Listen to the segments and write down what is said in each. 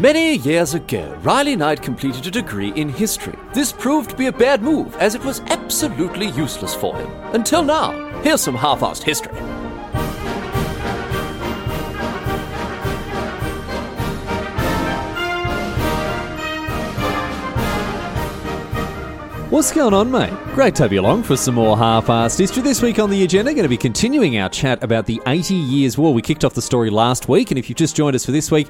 Many years ago, Riley Knight completed a degree in history. This proved to be a bad move, as it was absolutely useless for him. Until now. Here's some half assed history. What's going on, mate? Great to have you along for some more half-assed history. This week on the agenda, going to be continuing our chat about the 80 Years' War. We kicked off the story last week, and if you've just joined us for this week,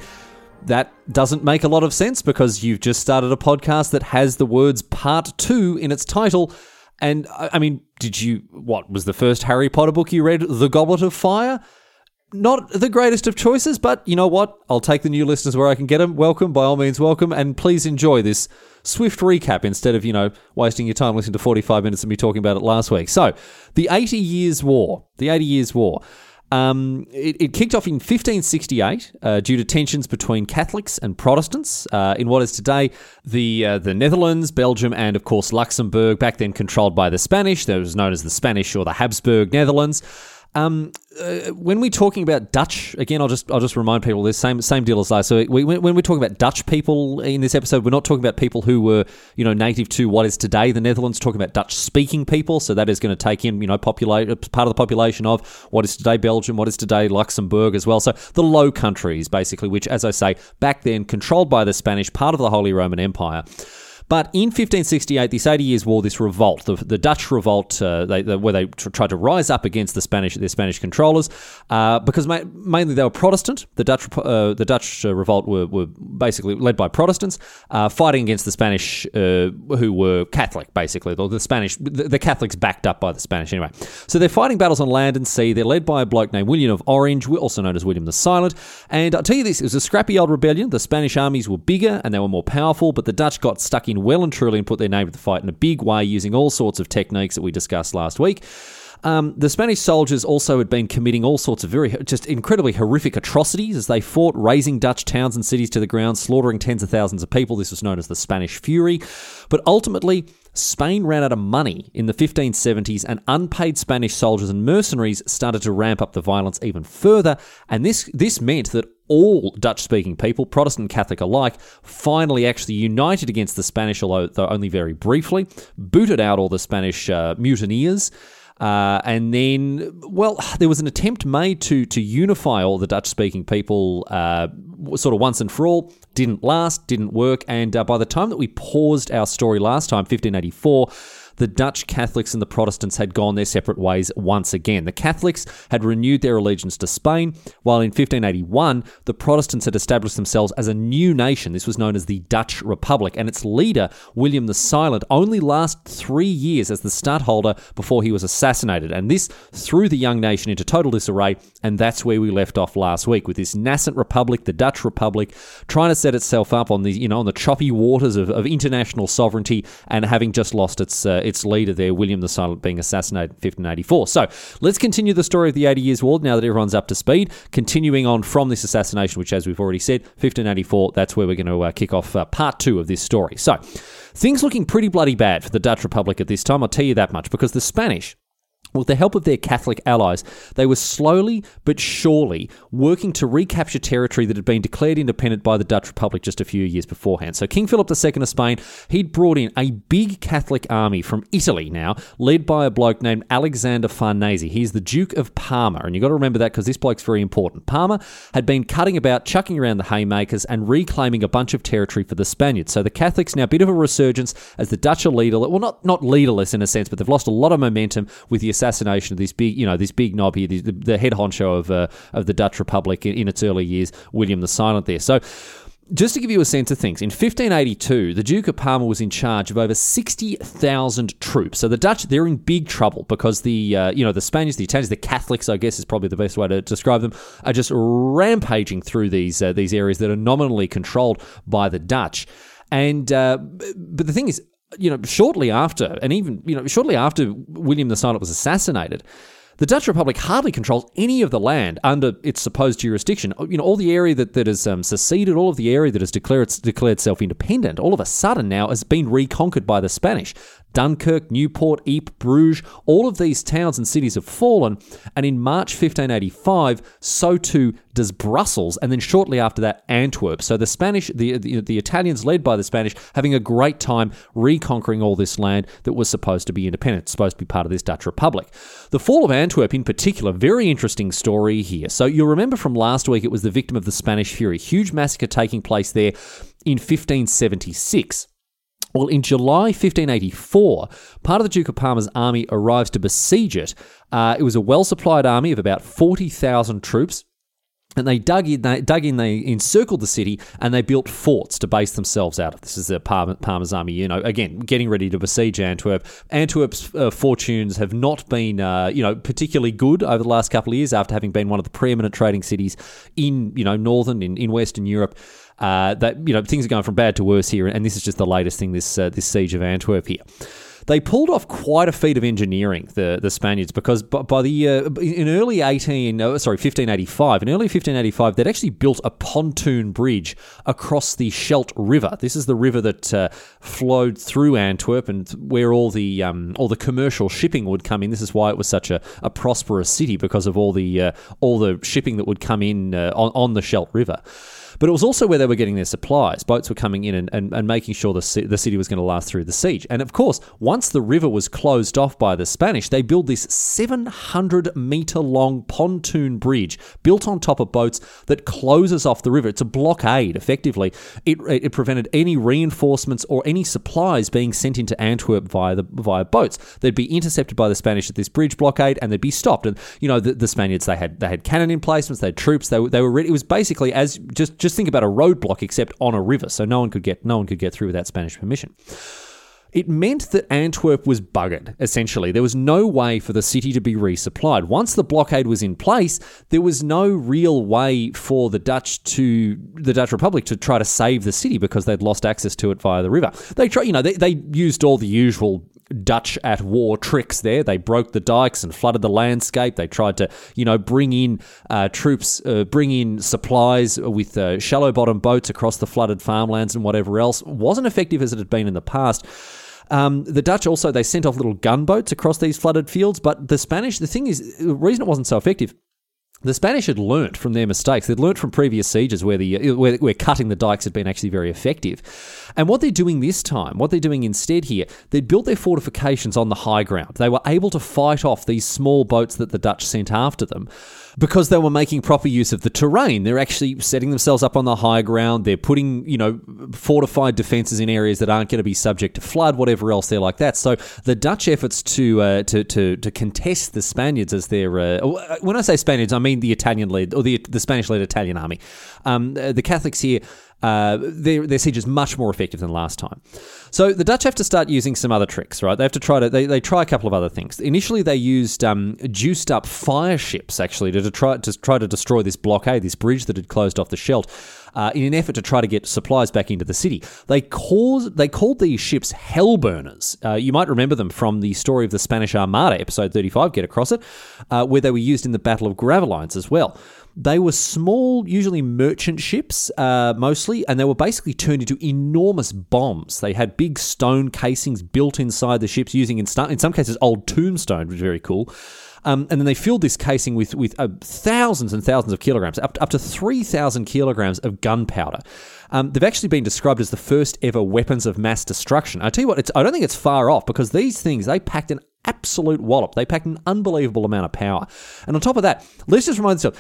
that doesn't make a lot of sense because you've just started a podcast that has the words Part 2 in its title. And, I I mean, did you, what, was the first Harry Potter book you read The Goblet of Fire? not the greatest of choices, but you know what? I'll take the new listeners where I can get them. Welcome, by all means, welcome, and please enjoy this swift recap instead of, you know, wasting your time listening to 45 minutes of me talking about it last week. So, the 80 Years' War. The 80 Years' War. Um, it, it kicked off in 1568 uh, due to tensions between Catholics and Protestants uh, in what is today the uh, the Netherlands, Belgium, and of course Luxembourg. Back then controlled by the Spanish, that was known as the Spanish or the Habsburg Netherlands. Um, uh, when we're talking about Dutch, again, I'll just I'll just remind people this same same deal as last. So we, when we're talking about Dutch people in this episode, we're not talking about people who were you know native to what is today the Netherlands. Talking about Dutch speaking people, so that is going to take in you know populate part of the population of what is today Belgium, what is today Luxembourg as well. So the Low Countries, basically, which, as I say, back then controlled by the Spanish, part of the Holy Roman Empire. But in 1568, this 80 Years' War, this revolt, the, the Dutch revolt, uh, they, the, where they tr- tried to rise up against the Spanish, their Spanish controllers, uh, because ma- mainly they were Protestant. The Dutch, uh, the Dutch uh, revolt were, were basically led by Protestants, uh, fighting against the Spanish, uh, who were Catholic, basically. The, the Spanish, the, the, Catholics backed up by the Spanish anyway. So they're fighting battles on land and sea. They're led by a bloke named William of Orange, also known as William the Silent. And I'll tell you this: it was a scrappy old rebellion. The Spanish armies were bigger and they were more powerful, but the Dutch got stuck in well and truly and put their name to the fight in a big way using all sorts of techniques that we discussed last week. Um, the Spanish soldiers also had been committing all sorts of very, just incredibly horrific atrocities as they fought, razing Dutch towns and cities to the ground, slaughtering tens of thousands of people. This was known as the Spanish Fury. But ultimately, Spain ran out of money in the 1570s, and unpaid Spanish soldiers and mercenaries started to ramp up the violence even further. And this, this meant that all Dutch speaking people, Protestant and Catholic alike, finally actually united against the Spanish, although only very briefly, booted out all the Spanish uh, mutineers. Uh, and then, well, there was an attempt made to to unify all the Dutch speaking people, uh, sort of once and for all. Didn't last, didn't work, and uh, by the time that we paused our story last time, 1584 the Dutch Catholics and the Protestants had gone their separate ways once again. The Catholics had renewed their allegiance to Spain, while in 1581, the Protestants had established themselves as a new nation. This was known as the Dutch Republic, and its leader, William the Silent, only lasted three years as the stadtholder before he was assassinated. And this threw the young nation into total disarray, and that's where we left off last week with this nascent republic, the Dutch Republic, trying to set itself up on the you know on the choppy waters of, of international sovereignty and having just lost its uh, its leader there, William the Silent, being assassinated in 1584. So let's continue the story of the 80 Years' War now that everyone's up to speed. Continuing on from this assassination, which, as we've already said, 1584, that's where we're going to uh, kick off uh, part two of this story. So things looking pretty bloody bad for the Dutch Republic at this time, I'll tell you that much, because the Spanish with the help of their Catholic allies, they were slowly but surely working to recapture territory that had been declared independent by the Dutch Republic just a few years beforehand. So, King Philip II of Spain, he'd brought in a big Catholic army from Italy now, led by a bloke named Alexander Farnese. He's the Duke of Parma, and you've got to remember that because this bloke's very important. Parma had been cutting about, chucking around the haymakers, and reclaiming a bunch of territory for the Spaniards. So, the Catholics now a bit of a resurgence as the Dutch are leaderless. Well, not, not leaderless in a sense, but they've lost a lot of momentum with the assassination of this big, you know, this big knob here, the, the head honcho of uh, of the Dutch Republic in, in its early years, William the Silent. There, so just to give you a sense of things, in 1582, the Duke of Parma was in charge of over 60,000 troops. So the Dutch, they're in big trouble because the, uh, you know, the Spaniards, the Italians, the Catholics, I guess is probably the best way to describe them, are just rampaging through these uh, these areas that are nominally controlled by the Dutch. And uh, but the thing is, you know, shortly after, and even you know, shortly after William the Silent was assassinated, the Dutch Republic hardly controls any of the land under its supposed jurisdiction. You know, all the area that, that has um, seceded, all of the area that has declared declared self independent, all of a sudden now has been reconquered by the Spanish. Dunkirk, Newport, Ypres, Bruges, all of these towns and cities have fallen. And in March 1585, so too does Brussels, and then shortly after that, Antwerp. So the Spanish, the, the, the Italians, led by the Spanish, having a great time reconquering all this land that was supposed to be independent, supposed to be part of this Dutch Republic. The fall of Antwerp, in particular, very interesting story here. So you'll remember from last week, it was the victim of the Spanish Fury, huge massacre taking place there in 1576. Well, in July 1584, part of the Duke of Parma's army arrives to besiege it. Uh, it was a well supplied army of about 40,000 troops. And they dug in, they dug in, they encircled the city, and they built forts to base themselves out of. This is the Parma's army, you know, again, getting ready to besiege Antwerp. Antwerp's uh, fortunes have not been, uh, you know, particularly good over the last couple of years after having been one of the preeminent trading cities in, you know, northern, in, in Western Europe. Uh, that you know things are going from bad to worse here, and this is just the latest thing. This uh, this siege of Antwerp here. They pulled off quite a feat of engineering, the, the Spaniards, because by, the uh, in early eighteen, sorry, fifteen eighty five, in early fifteen eighty five, they'd actually built a pontoon bridge across the Scheldt River. This is the river that uh, flowed through Antwerp and where all the um, all the commercial shipping would come in. This is why it was such a, a prosperous city because of all the uh, all the shipping that would come in uh, on, on the Scheldt River. But it was also where they were getting their supplies. Boats were coming in and, and, and making sure the, the city was going to last through the siege. And of course, once the river was closed off by the Spanish, they built this 700 meter long pontoon bridge built on top of boats that closes off the river. It's a blockade, effectively. It, it prevented any reinforcements or any supplies being sent into Antwerp via the via boats. They'd be intercepted by the Spanish at this bridge blockade and they'd be stopped. And you know the, the Spaniards they had they had cannon emplacements, they had troops, they, they were ready. It was basically as just just just think about a roadblock except on a river, so no one could get no one could get through without Spanish permission. It meant that Antwerp was buggered, essentially. There was no way for the city to be resupplied. Once the blockade was in place, there was no real way for the Dutch to the Dutch Republic to try to save the city because they'd lost access to it via the river. They try, you know, they, they used all the usual Dutch at war tricks there. They broke the dikes and flooded the landscape. They tried to, you know, bring in uh, troops, uh, bring in supplies with uh, shallow bottom boats across the flooded farmlands and whatever else. Wasn't effective as it had been in the past. Um, the Dutch also they sent off little gunboats across these flooded fields, but the Spanish. The thing is, the reason it wasn't so effective the Spanish had learnt from their mistakes. They'd learnt from previous sieges where the where, where, cutting the dikes had been actually very effective. And what they're doing this time, what they're doing instead here, they'd built their fortifications on the high ground. They were able to fight off these small boats that the Dutch sent after them because they were making proper use of the terrain. They're actually setting themselves up on the high ground. They're putting, you know, fortified defenses in areas that aren't going to be subject to flood, whatever else they're like that. So the Dutch efforts to uh, to, to to contest the Spaniards as their uh, when I say Spaniards, I mean the Italian led or the the Spanish led Italian army. Um, the Catholics here uh, their, their siege is much more effective than last time. So the Dutch have to start using some other tricks, right? They have to try to they, they try a couple of other things. Initially, they used um, juiced up fire ships actually to, to try to try to destroy this blockade, this bridge that had closed off the Scheldt. Uh, in an effort to try to get supplies back into the city. They caused they called these ships hell burners. Uh, you might remember them from the story of the Spanish Armada, episode 35, get across it, uh, where they were used in the Battle of Gravelines as well. They were small, usually merchant ships, uh, mostly, and they were basically turned into enormous bombs. They had big stone casings built inside the ships, using in, in some cases old tombstone, which was very cool. Um, and then they filled this casing with with uh, thousands and thousands of kilograms, up, up to three thousand kilograms of gunpowder. Um, they've actually been described as the first ever weapons of mass destruction. I tell you what, I don't think it's far off because these things they packed an absolute wallop. They packed an unbelievable amount of power. And on top of that, let's just remind ourselves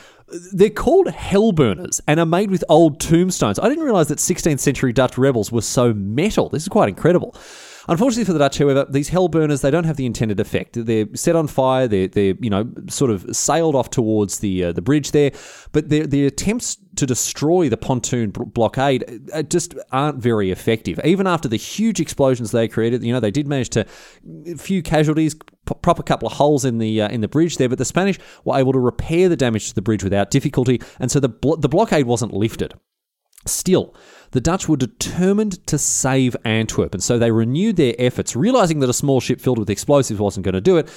they're called hellburners and are made with old tombstones. I didn't realize that 16th century Dutch rebels were so metal. This is quite incredible. Unfortunately for the Dutch, however, these hell burners they don't have the intended effect. They're set on fire. They're, they're you know sort of sailed off towards the uh, the bridge there, but the attempts to destroy the pontoon blockade uh, just aren't very effective. Even after the huge explosions they created, you know they did manage to a few casualties, proper couple of holes in the uh, in the bridge there, but the Spanish were able to repair the damage to the bridge without difficulty, and so the blo- the blockade wasn't lifted. Still, the Dutch were determined to save Antwerp, and so they renewed their efforts, realizing that a small ship filled with explosives wasn't going to do it.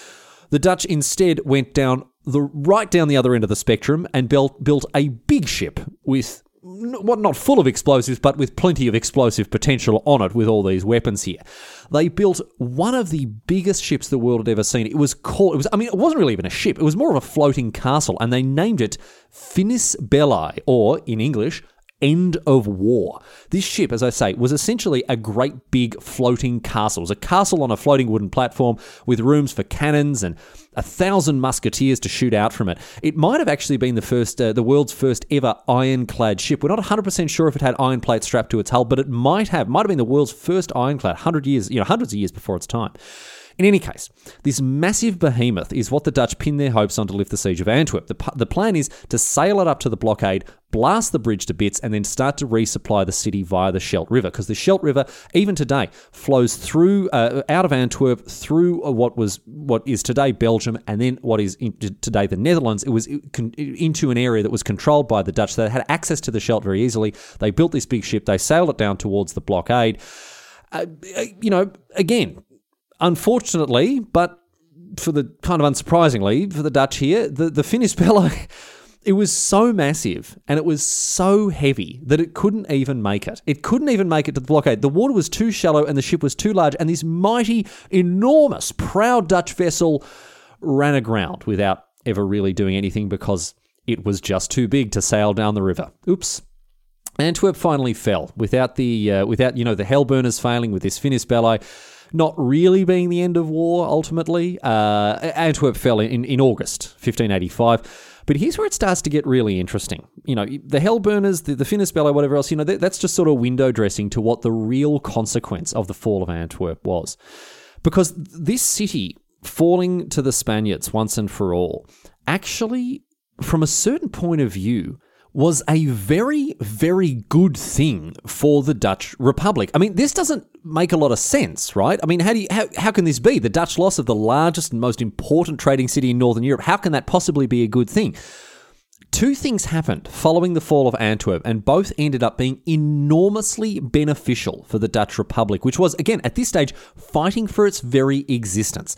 The Dutch instead went down the right down the other end of the spectrum and built built a big ship with what not full of explosives, but with plenty of explosive potential on it with all these weapons here. They built one of the biggest ships the world had ever seen. It was called, it was, I mean, it wasn't really even a ship, it was more of a floating castle, and they named it Finis Belli, or in English, end of war. This ship, as I say, was essentially a great big floating castle. It was a castle on a floating wooden platform with rooms for cannons and a thousand musketeers to shoot out from it. It might have actually been the first, uh, the world's first ever ironclad ship. We're not 100% sure if it had iron plates strapped to its hull, but it might have. Might have been the world's first ironclad, hundred years, you know, hundreds of years before its time. In any case, this massive behemoth is what the Dutch pin their hopes on to lift the siege of Antwerp. The, the plan is to sail it up to the blockade, blast the bridge to bits, and then start to resupply the city via the Scheldt River. Because the Scheldt River, even today, flows through uh, out of Antwerp through uh, what was what is today Belgium, and then what is today the Netherlands. It was into an area that was controlled by the Dutch. They had access to the Scheldt very easily. They built this big ship. They sailed it down towards the blockade. Uh, uh you know, again, unfortunately, but for the kind of unsurprisingly for the Dutch here, the the Finis Belli, it was so massive and it was so heavy that it couldn't even make it. It couldn't even make it to the blockade. The water was too shallow and the ship was too large, and this mighty, enormous, proud Dutch vessel ran aground without ever really doing anything because it was just too big to sail down the river. Oops. Antwerp finally fell without the uh, without you know the Hellburners failing with this Finis Belli not really being the end of war ultimately. Uh, Antwerp fell in, in August 1585. But here's where it starts to get really interesting. You know, the Hellburners, the, the Finis Belli, whatever else, you know, that, that's just sort of window dressing to what the real consequence of the fall of Antwerp was. Because this city falling to the Spaniards once and for all actually, from a certain point of view, was a very, very good thing for the Dutch Republic. I mean, this doesn't make a lot of sense, right? I mean, how do you, how, how can this be? The Dutch loss of the largest and most important trading city in Northern Europe. How can that possibly be a good thing? Two things happened following the fall of Antwerp, and both ended up being enormously beneficial for the Dutch Republic, which was, again, at this stage, fighting for its very existence.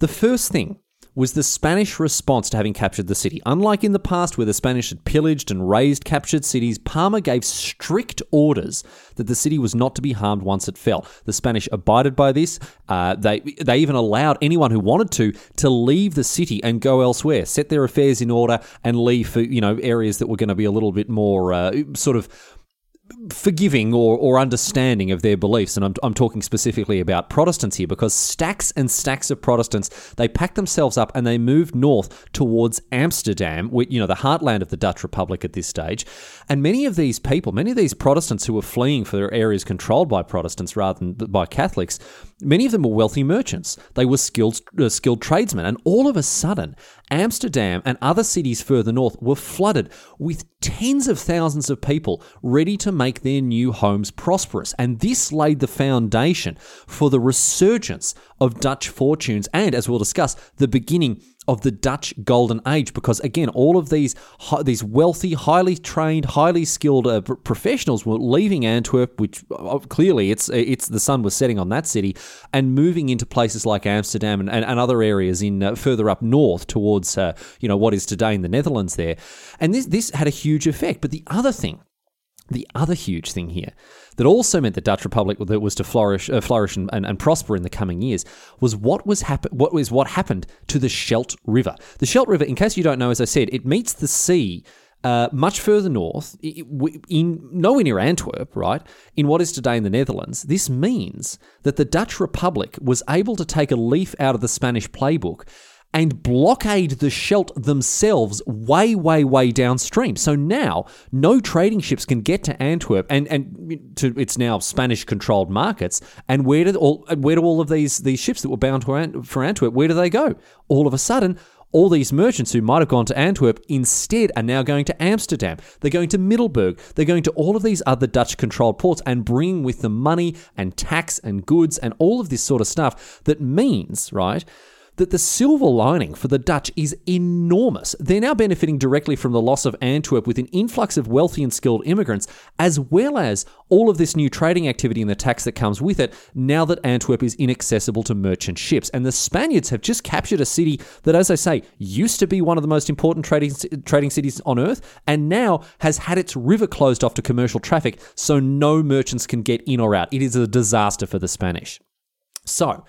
The first thing was the Spanish response to having captured the city. Unlike in the past, where the Spanish had pillaged and razed captured cities, Parma gave strict orders that the city was not to be harmed once it fell. The Spanish abided by this. Uh, they they even allowed anyone who wanted to to leave the city and go elsewhere, set their affairs in order, and leave for you know areas that were going to be a little bit more uh, sort of forgiving or, or understanding of their beliefs. And I'm, I'm talking specifically about Protestants here because stacks and stacks of Protestants, they packed themselves up and they moved north towards Amsterdam, you know, the heartland of the Dutch Republic at this stage. And many of these people, many of these Protestants who were fleeing for their areas controlled by Protestants rather than by Catholics, many of them were wealthy merchants. They were skilled, uh, skilled tradesmen. And all of a sudden, Amsterdam and other cities further north were flooded with tens of thousands of people ready to make their new homes prosperous. And this laid the foundation for the resurgence of Dutch fortunes and, as we'll discuss, the beginning of the Dutch Golden Age because again all of these these wealthy highly trained highly skilled uh, professionals were leaving Antwerp which uh, clearly it's it's the sun was setting on that city and moving into places like Amsterdam and, and, and other areas in uh, further up north towards uh, you know what is today in the Netherlands there. And this this had a huge effect. But the other thing the other huge thing here that also meant the Dutch Republic that was to flourish, uh, flourish and, and, and, prosper in the coming years was what was happen- what was what happened to the Scheldt River. The Scheldt River, in case you don't know, as I said, it meets the sea. Uh, much further north, in nowhere near Antwerp, right, in what is today in the Netherlands, this means that the Dutch Republic was able to take a leaf out of the Spanish playbook and blockade the Scheldt themselves way, way, way downstream. So now no trading ships can get to Antwerp and, and to its now Spanish controlled markets. And where do all where do all of these these ships that were bound for Antwerp, where do they go? All of a sudden, all these merchants who might have gone to Antwerp instead are now going to Amsterdam. They're going to Middelburg. They're going to all of these other Dutch controlled ports and bringing with them money and tax and goods and all of this sort of stuff that means, right, that the silver lining for the Dutch is enormous. They're now benefiting directly from the loss of Antwerp with an influx of wealthy and skilled immigrants, as well as all of this new trading activity and the tax that comes with it now that Antwerp is inaccessible to merchant ships. And the Spaniards have just captured a city that, as I say, used to be one of the most important trading, trading cities on earth and now has had its river closed off to commercial traffic so no merchants can get in or out. It is a disaster for the Spanish. So,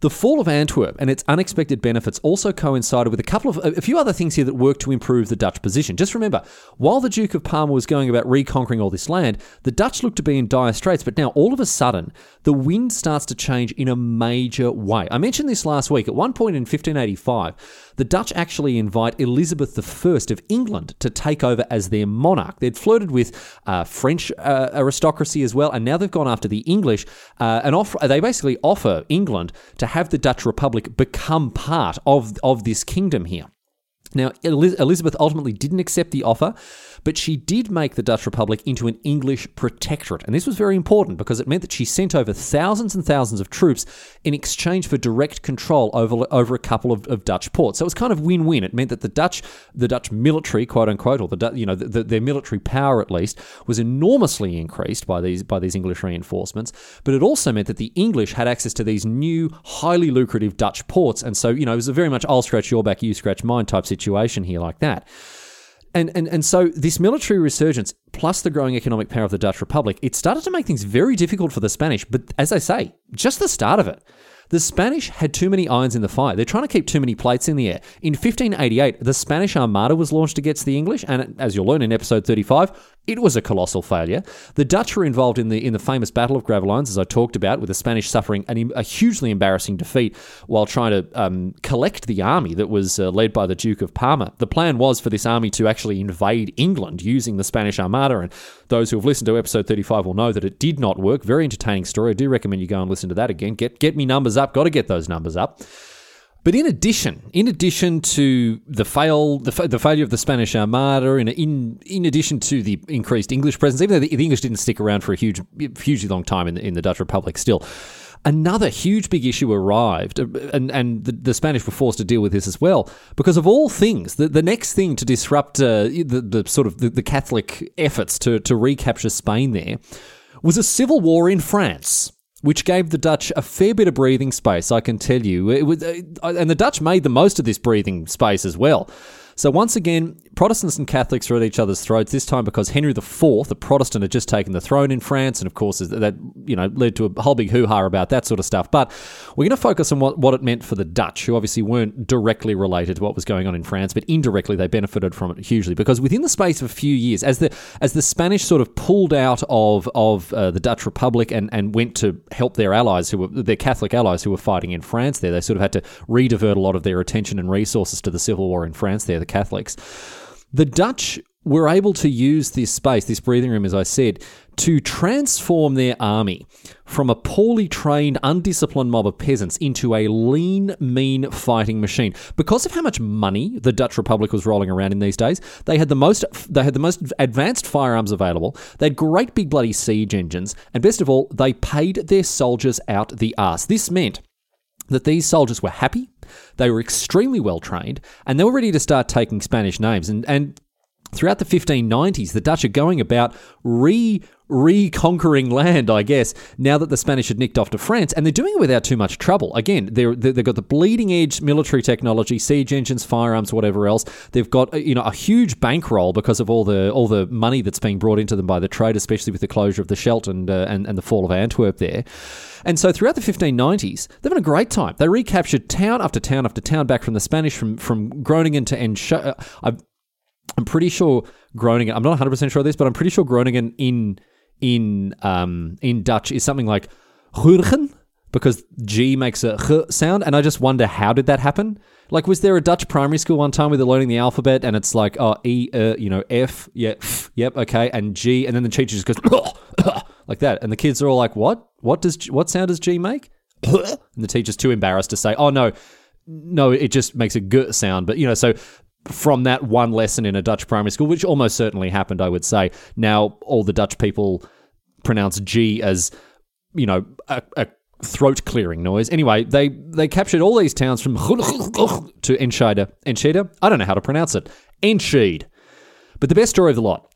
the fall of Antwerp and its unexpected benefits also coincided with a couple of a few other things here that worked to improve the Dutch position. Just remember, while the Duke of Parma was going about reconquering all this land, the Dutch looked to be in dire straits, but now all of a sudden, the wind starts to change in a major way. I mentioned this last week. At one point in 1585, the Dutch actually invite Elizabeth I of England to take over as their monarch. They'd flirted with uh, French uh, aristocracy as well, and now they've gone after the English uh, and. They basically offer England to have the Dutch Republic become part of of this kingdom here. Now, Elizabeth ultimately didn't accept the offer, but she did make the Dutch Republic into an English protectorate. And this was very important because it meant that she sent over thousands and thousands of troops in exchange for direct control over, over a couple of, of Dutch ports. So it was kind of win-win. It meant that the Dutch, the Dutch military, quote unquote, or the you know the, the, their military power at least, was enormously increased by these by these English reinforcements. But it also meant that the English had access to these new, highly lucrative Dutch ports. And so you know it was a very much I'll scratch your back, you scratch mine type situation here like that. And, and, and so this military resurgence, plus the growing economic power of the Dutch Republic, it started to make things very difficult for the Spanish. But as I say, just the start of it. The Spanish had too many irons in the fire. They're trying to keep too many plates in the air. In 1588, the Spanish Armada was launched against the English, and as you'll learn in episode 35, it was a colossal failure. The Dutch were involved in the in the famous Battle of Gravelines, as I talked about, with the Spanish suffering an, a hugely embarrassing defeat while trying to um, collect the army that was uh, led by the Duke of Parma. The plan was for this army to actually invade England using the Spanish Armada, and those who have listened to episode 35 will know that it did not work. Very entertaining story. I do recommend you go and listen to that again. Get get me numbers up. Got to get those numbers up. But in addition, in addition to the fail, the, the failure of the Spanish Armada, in, in in addition to the increased English presence, even though the, the English didn't stick around for a huge, hugely long time in the, in the Dutch Republic, still, another huge big issue arrived, uh, and and the, the, Spanish were forced to deal with this as well because of all things. The, the next thing to disrupt uh, the the sort of the, the Catholic efforts to to recapture Spain there was a civil war in France which gave the Dutch a fair bit of breathing space, I can tell you. It was, uh, and the Dutch made the most of this breathing space as well. So once again, Protestants and Catholics are at each other's throats. This time because Henry IV, a Protestant, had just taken the throne in France, and of course that you know led to a whole big hoo ha about that sort of stuff. But we're going to focus on what, what it meant for the Dutch, who obviously weren't directly related to what was going on in France, but indirectly they benefited from it hugely because within the space of a few years, as the as the Spanish sort of pulled out of of uh, the Dutch Republic and, and went to help their allies who were their Catholic allies who were fighting in France, there they sort of had to redivert a lot of their attention and resources to the civil war in France. There, the Catholics. The Dutch were able to use this space, this breathing room, as I said, to transform their army from a poorly trained, undisciplined mob of peasants into a lean, mean fighting machine. Because of how much money the Dutch Republic was rolling around in these days, they had the most they had the most advanced firearms available. They had great big bloody siege engines, and best of all, they paid their soldiers out the arse. This meant that these soldiers were happy, they were extremely well trained, and they were ready to start taking Spanish names. And, and throughout the 1590s, the Dutch are going about re reconquering land, I guess, now that the Spanish had nicked off to France, and they're doing it without too much trouble. Again, they're, they've got the bleeding edge military technology, siege engines, firearms, whatever else. They've got you know a huge bankroll because of all the all the money that's being brought into them by the trade, especially with the closure of the Scheldt and uh, and, and the fall of Antwerp there. And so throughout the 1590s, they've had a great time. They recaptured town after town after town back from the Spanish, from from Groningen to Ensch- uh, I'm pretty sure Groningen. I'm not 100 percent sure of this, but I'm pretty sure Groningen in in um in Dutch is something like Groningen because G makes a H sound, and I just wonder how did that happen? Like, was there a Dutch primary school one time where they're learning the alphabet and it's like, oh, E, uh, you know, F, yeah, f, yep, okay, and G, and then the teacher just goes like that, and the kids are all like, what? What does what sound does G make? and the teacher's too embarrassed to say, oh no, no, it just makes a g sound. But you know, so from that one lesson in a Dutch primary school, which almost certainly happened, I would say. Now all the Dutch people pronounce G as, you know, a, a throat clearing noise. Anyway, they they captured all these towns from to Enschede. Enschede? I don't know how to pronounce it. Enschede. But the best story of the lot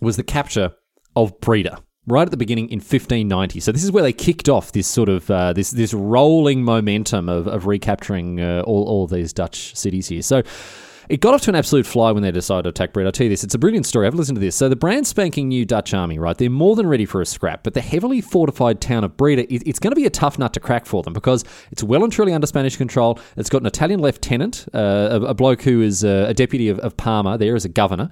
was the capture of Breda right at the beginning in 1590. So this is where they kicked off this sort of uh, this this rolling momentum of, of recapturing uh, all all these Dutch cities here. So. It got off to an absolute fly when they decided to attack Breda. I'll tell you this, it's a brilliant story. Have a listen to this. So the brand spanking new Dutch army, right? They're more than ready for a scrap, but the heavily fortified town of Breda, it's going to be a tough nut to crack for them because it's well and truly under Spanish control. It's got an Italian lieutenant, uh, a, a, bloke who is a, uh, a deputy of, of Parma there as a governor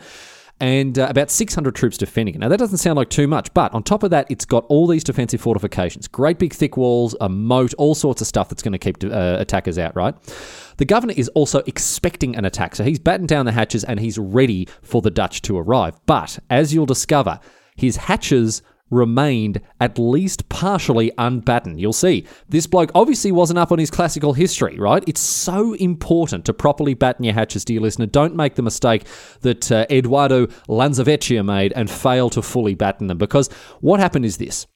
and uh, about 600 troops defending it. Now, that doesn't sound like too much, but on top of that, it's got all these defensive fortifications great big thick walls, a moat, all sorts of stuff that's going to keep uh, attackers out, right? The governor is also expecting an attack, so he's battened down the hatches and he's ready for the Dutch to arrive. But as you'll discover, his hatches remained at least partially unbattened. You'll see, this bloke obviously wasn't up on his classical history, right? It's so important to properly batten your hatches, dear listener. Don't make the mistake that uh, Eduardo Lanzavecchia made and fail to fully batten them, because what happened is this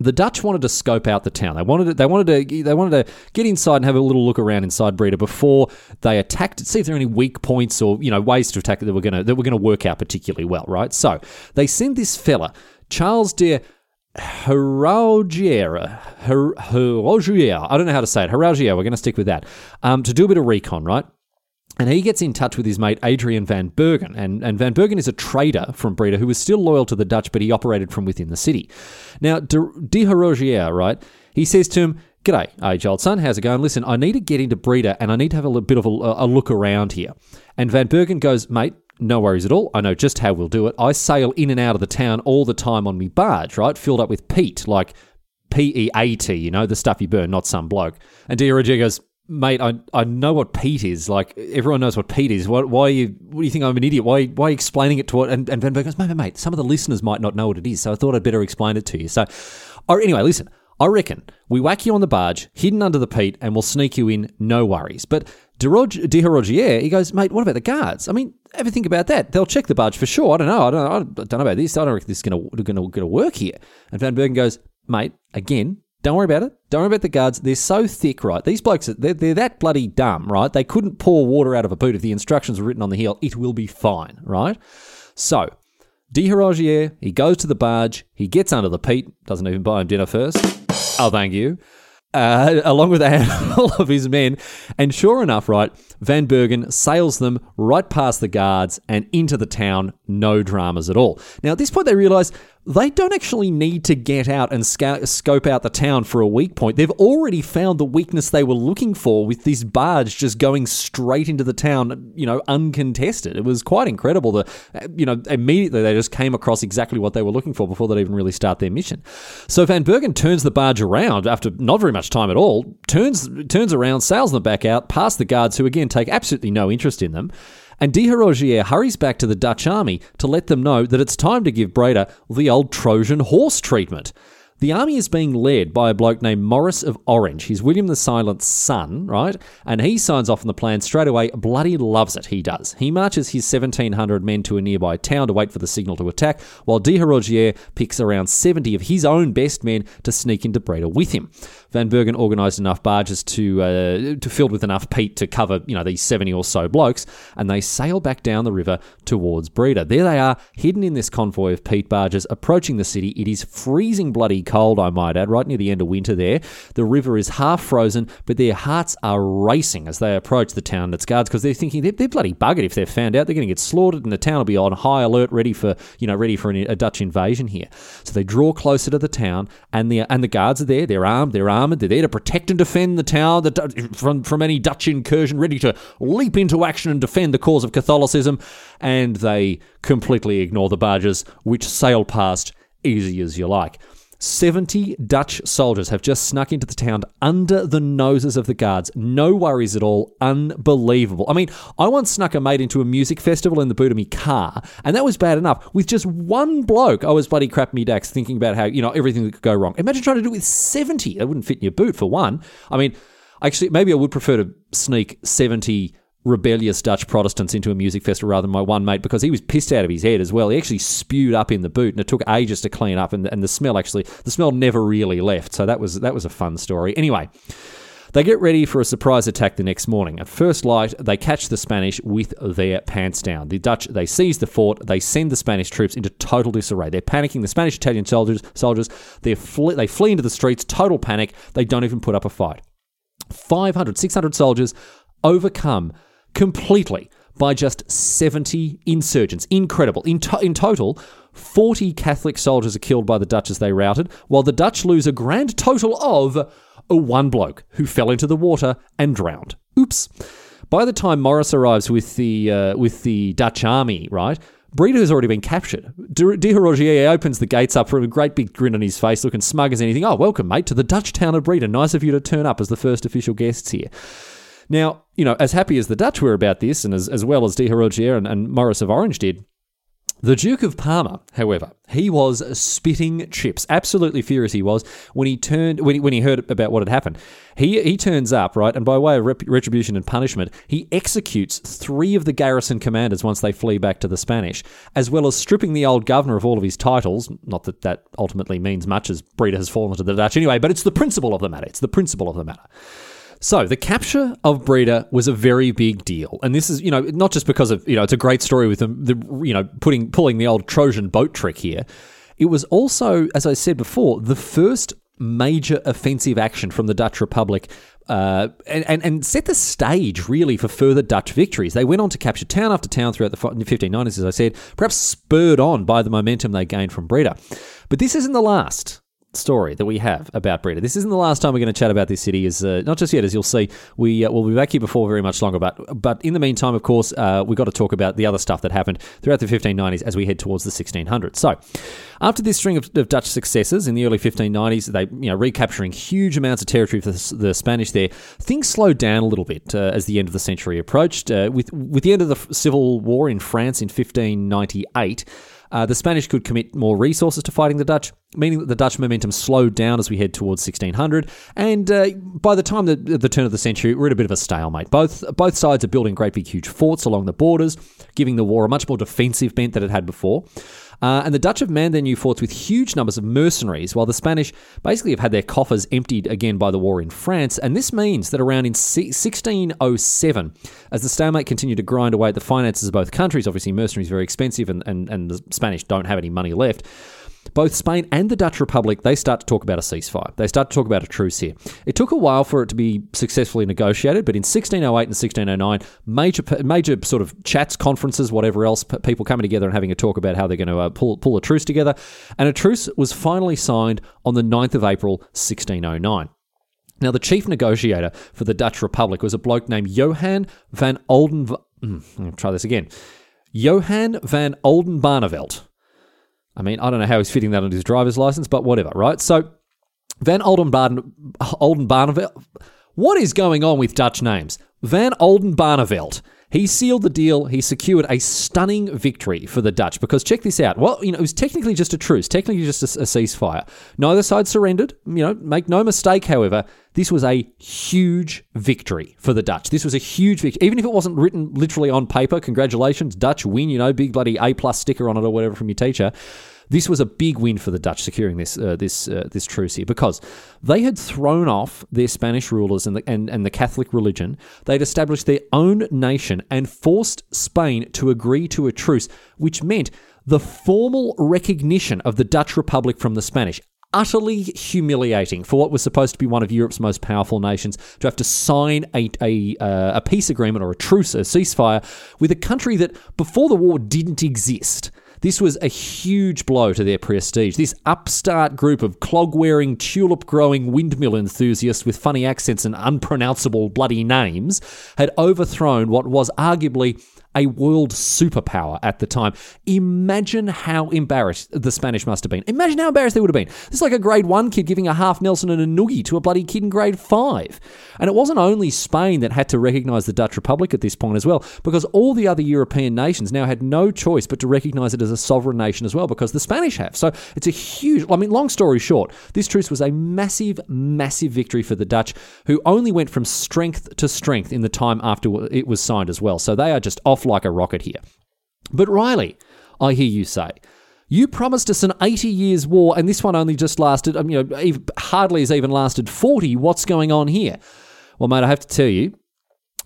the Dutch wanted to scope out the town. They wanted to, they wanted to they wanted to get inside and have a little look around inside Breda before they attacked. See if there are any weak points or you know ways to attack that were gonna that were gonna work out particularly well. Right. So they send this fella Charles de Heraugiera, Her- I don't know how to say it. Heraugiera, we're going to stick with that. Um, to do a bit of recon, right? And he gets in touch with his mate Adrian van Bergen. And, and Van Bergen is a trader from Breda who was still loyal to the Dutch, but he operated from within the city. Now, de, de right? He says to him, G'day, age old son, how's it going? Listen, I need to get into Breda and I need to have a bit of a, a look around here. And Van Bergen goes, Mate, no worries at all. I know just how we'll do it. I sail in and out of the town all the time on me barge, right? Filled up with peat, like P E A T, you know, the stuff you burn, not some bloke. And Diarra goes, Mate, I, I know what peat is. Like everyone knows what peat is. Why, why you? What do you think I'm an idiot? Why why explaining it to what? And, and Van Berg goes, mate, mate, some of the listeners might not know what it is, so I thought I'd better explain it to you. So, or anyway, listen. I reckon we whack you on the barge, hidden under the peat, and we'll sneak you in, no worries. But De Rogier, he goes, mate, what about the guards? I mean, ever think about that? They'll check the barge for sure. I don't know. I don't, I don't know about this. I don't reckon this is going to work here. And Van Bergen goes, mate, again, don't worry about it. Don't worry about the guards. They're so thick, right? These blokes, they're, they're that bloody dumb, right? They couldn't pour water out of a boot if the instructions were written on the heel. It will be fine, right? So, De Rogier, he goes to the barge. He gets under the peat. Doesn't even buy him dinner first. Oh, thank you uh, along with a handful of his men. And sure enough, right, Van Bergen sails them right past the guards and into the town, no dramas at all. Now, at this point, they realize they don't actually need to get out and scope out the town for a weak point. They've already found the weakness they were looking for with this barge just going straight into the town, you know, uncontested. It was quite incredible. that, uh, you know, immediately they just came across exactly what they were looking for before they'd even really start their mission. So Van Bergen turns the barge around after not very much time at all, turns turns around, sails them back out, past the guards who again take absolutely no interest in them. And de Rogier hurries back to the Dutch army to let them know that it's time to give Breda the old Trojan horse treatment. The army is being led by a bloke named Maurice of Orange. He's William the Silent's son, right? And he signs off on the plan straight away. Bloody loves it, he does. He marches his 1,700 men to a nearby town to wait for the signal to attack, while de Rogier picks around 70 of his own best men to sneak into Breda with him. Van Bergen organised enough barges to uh, to filled with enough peat to cover you know these seventy or so blokes, and they sail back down the river towards Breda. There they are, hidden in this convoy of peat barges, approaching the city. It is freezing bloody cold, I might add, right near the end of winter. There, the river is half frozen, but their hearts are racing as they approach the town that's guards because they're thinking they're, they're bloody buggered if they're found out. They're going to get slaughtered, and the town will be on high alert, ready for you know ready for a Dutch invasion here. So they draw closer to the town, and the and the guards are there. They're armed. They're armed armoured. They're there to protect and defend the tower from, from any Dutch incursion, ready to leap into action and defend the cause of Catholicism. And they completely ignore the barges, which sail past easy as you like. 70 Dutch soldiers have just snuck into the town under the noses of the guards. No worries at all. Unbelievable. I mean, I once snuck a mate into a music festival in the boot of my car, and that was bad enough. With just one bloke, I was bloody crap me dax thinking about how, you know, everything that could go wrong. Imagine trying to do it with 70. That wouldn't fit in your boot, for one. I mean, actually, maybe I would prefer to sneak 70 rebellious Dutch Protestants into a music festival rather than my one mate because he was pissed out of his head as well. He actually spewed up in the boot and it took ages to clean up and, and the smell actually the smell never really left. So that was that was a fun story. Anyway, they get ready for a surprise attack the next morning. At first light, they catch the Spanish with their pants down. The Dutch they seize the fort. They send the Spanish troops into total disarray. They're panicking. The Spanish Italian soldiers soldiers they flee, they flee into the streets. Total panic. They don't even put up a fight. 500, 600 soldiers overcome completely by just 70 insurgents. Incredible. In, to- in total, 40 Catholic soldiers are killed by the Dutch as they routed, while the Dutch lose a grand total of one bloke who fell into the water and drowned. Oops. By the time Maurice arrives with the uh, with the Dutch army, right, Breda has already been captured. De, de opens the gates up for a great big grin on his face, looking smug as anything. Oh, welcome, mate, to the Dutch town of Breda. Nice of you to turn up as the first official guests here. Now, you know, as happy as the Dutch were about this, and as, as well as de Rogier and, and Maurice of Orange did, the Duke of Parma, however, he was spitting chips. Absolutely furious he was when he turned when he, when he heard about what had happened. He he turns up right, and by way of retribution and punishment, he executes three of the garrison commanders once they flee back to the Spanish, as well as stripping the old governor of all of his titles. Not that that ultimately means much, as Breda has fallen to the Dutch anyway. But it's the principle of the matter. It's the principle of the matter. So the capture of Breda was a very big deal, and this is you know not just because of you know it's a great story with the, the you know putting pulling the old Trojan boat trick here. It was also, as I said before, the first major offensive action from the Dutch Republic. Uh, and, and, and set the stage really for further Dutch victories. They went on to capture town after town throughout the 1590s, as I said, perhaps spurred on by the momentum they gained from Breda. But this isn't the last story that we have about Breda. This isn't the last time we're going to chat about this city. Is uh, not just yet, as you'll see. We uh, will be back here before very much longer. But but in the meantime, of course, uh, we've got to talk about the other stuff that happened throughout the 1590s as we head towards the 1600s. So. After this string of, of Dutch successes in the early 1590s, they you know recapturing huge amounts of territory for the, the Spanish there. Things slowed down a little bit uh, as the end of the century approached. Uh, with with the end of the Civil War in France in 1598. Uh, the Spanish could commit more resources to fighting the Dutch, meaning that the Dutch momentum slowed down as we head towards 1600. And uh, by the time the, the turn of the century, we're at a bit of a stalemate. Both both sides are building great big huge forts along the borders, giving the war a much more defensive bent than it had before. Uh, and the Dutch have manned their new forts with huge numbers of mercenaries, while the Spanish basically have had their coffers emptied again by the war in France. And this means that around in 1607, as the stalemate continued to grind away at the finances of both countries, obviously mercenaries very expensive and, and, and the Spanish don't have any money left both Spain and the Dutch Republic, they start to talk about a ceasefire. They start to talk about a truce here. It took a while for it to be successfully negotiated, but in 1608 and 1609, major major sort of chats, conferences, whatever else, people coming together and having a talk about how they're going to uh, pull, pull a truce together. And a truce was finally signed on the 9th of April, 1609. Now, the chief negotiator for the Dutch Republic was a bloke named Johan van Olden. Mm, try this again. Johan van Oldenbarnevelt. I mean, I don't know how he's fitting that on his driver's license, but whatever, right? So, Van Oldenbarn, Oldenbarnevelt. What is going on with Dutch names? Van Oldenbarnevelt. He sealed the deal. He secured a stunning victory for the Dutch because check this out. Well, you know, it was technically just a truce, technically just a, a ceasefire. Neither side surrendered. You know, make no mistake, however, this was a huge victory for the Dutch. This was a huge victory. Even if it wasn't written literally on paper, congratulations, Dutch win, you know, big bloody A plus sticker on it or whatever from your teacher. This was a big win for the Dutch securing this uh, this uh, this truce here because they had thrown off their Spanish rulers and the, and, and the Catholic religion. They'd established their own nation and forced Spain to agree to a truce, which meant the formal recognition of the Dutch Republic from the Spanish utterly humiliating for what was supposed to be one of Europe's most powerful nations to have to sign a, a, uh, a peace agreement or a truce, a ceasefire, with a country that before the war didn't exist. This was a huge blow to their prestige. This upstart group of clog wearing, tulip growing windmill enthusiasts with funny accents and unpronounceable bloody names had overthrown what was arguably a world superpower at the time. Imagine how embarrassed the Spanish must have been. Imagine how embarrassed they would have been. This is like a grade one kid giving a half Nelson and a noogie to a bloody kid in grade five. And it wasn't only Spain that had to recognise the Dutch Republic at this point as well, because all the other European nations now had no choice but to recognise it as a sovereign nation as well, because the Spanish have. So it's a huge, I mean, long story short, this truce was a massive, massive victory for the Dutch, who only went from strength to strength in the time after it was signed as well. So they are just off like a rocket here. But Riley, I hear you say, you promised us an 80 years war, and this one only just lasted, um, you know, hardly has even lasted 40. What's going on here? Well, mate, I have to tell you,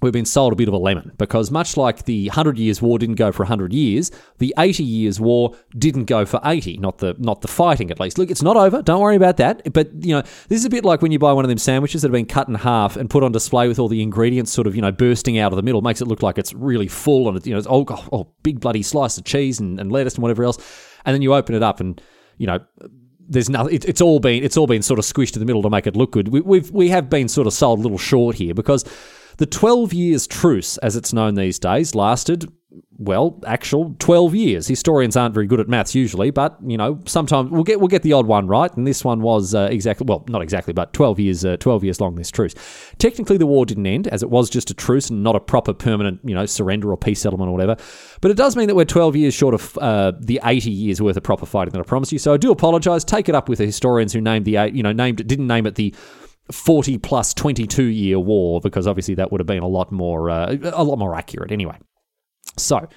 we've been sold a bit of a lemon because much like the 100 years war didn't go for 100 years the 80 years war didn't go for 80 not the not the fighting at least look it's not over don't worry about that but you know this is a bit like when you buy one of them sandwiches that have been cut in half and put on display with all the ingredients sort of you know bursting out of the middle makes it look like it's really full and it's you know it's oh, oh big bloody slice of cheese and, and lettuce and whatever else and then you open it up and you know there's nothing. It, it's all been it's all been sort of squished to the middle to make it look good. We, we've we have been sort of sold a little short here because the 12 years truce, as it's known these days, lasted well, actual 12 years. Historians aren't very good at maths usually, but you know, sometimes we'll get we'll get the odd one right, and this one was uh, exactly well, not exactly, but 12 years uh, 12 years long this truce. Technically the war didn't end as it was just a truce and not a proper permanent, you know, surrender or peace settlement or whatever. But it does mean that we're 12 years short of uh, the 80 years worth of proper fighting that I promised you. So I do apologize. Take it up with the historians who named the you know, named didn't name it the 40 plus 22 year war because obviously that would have been a lot more uh, a lot more accurate anyway. So,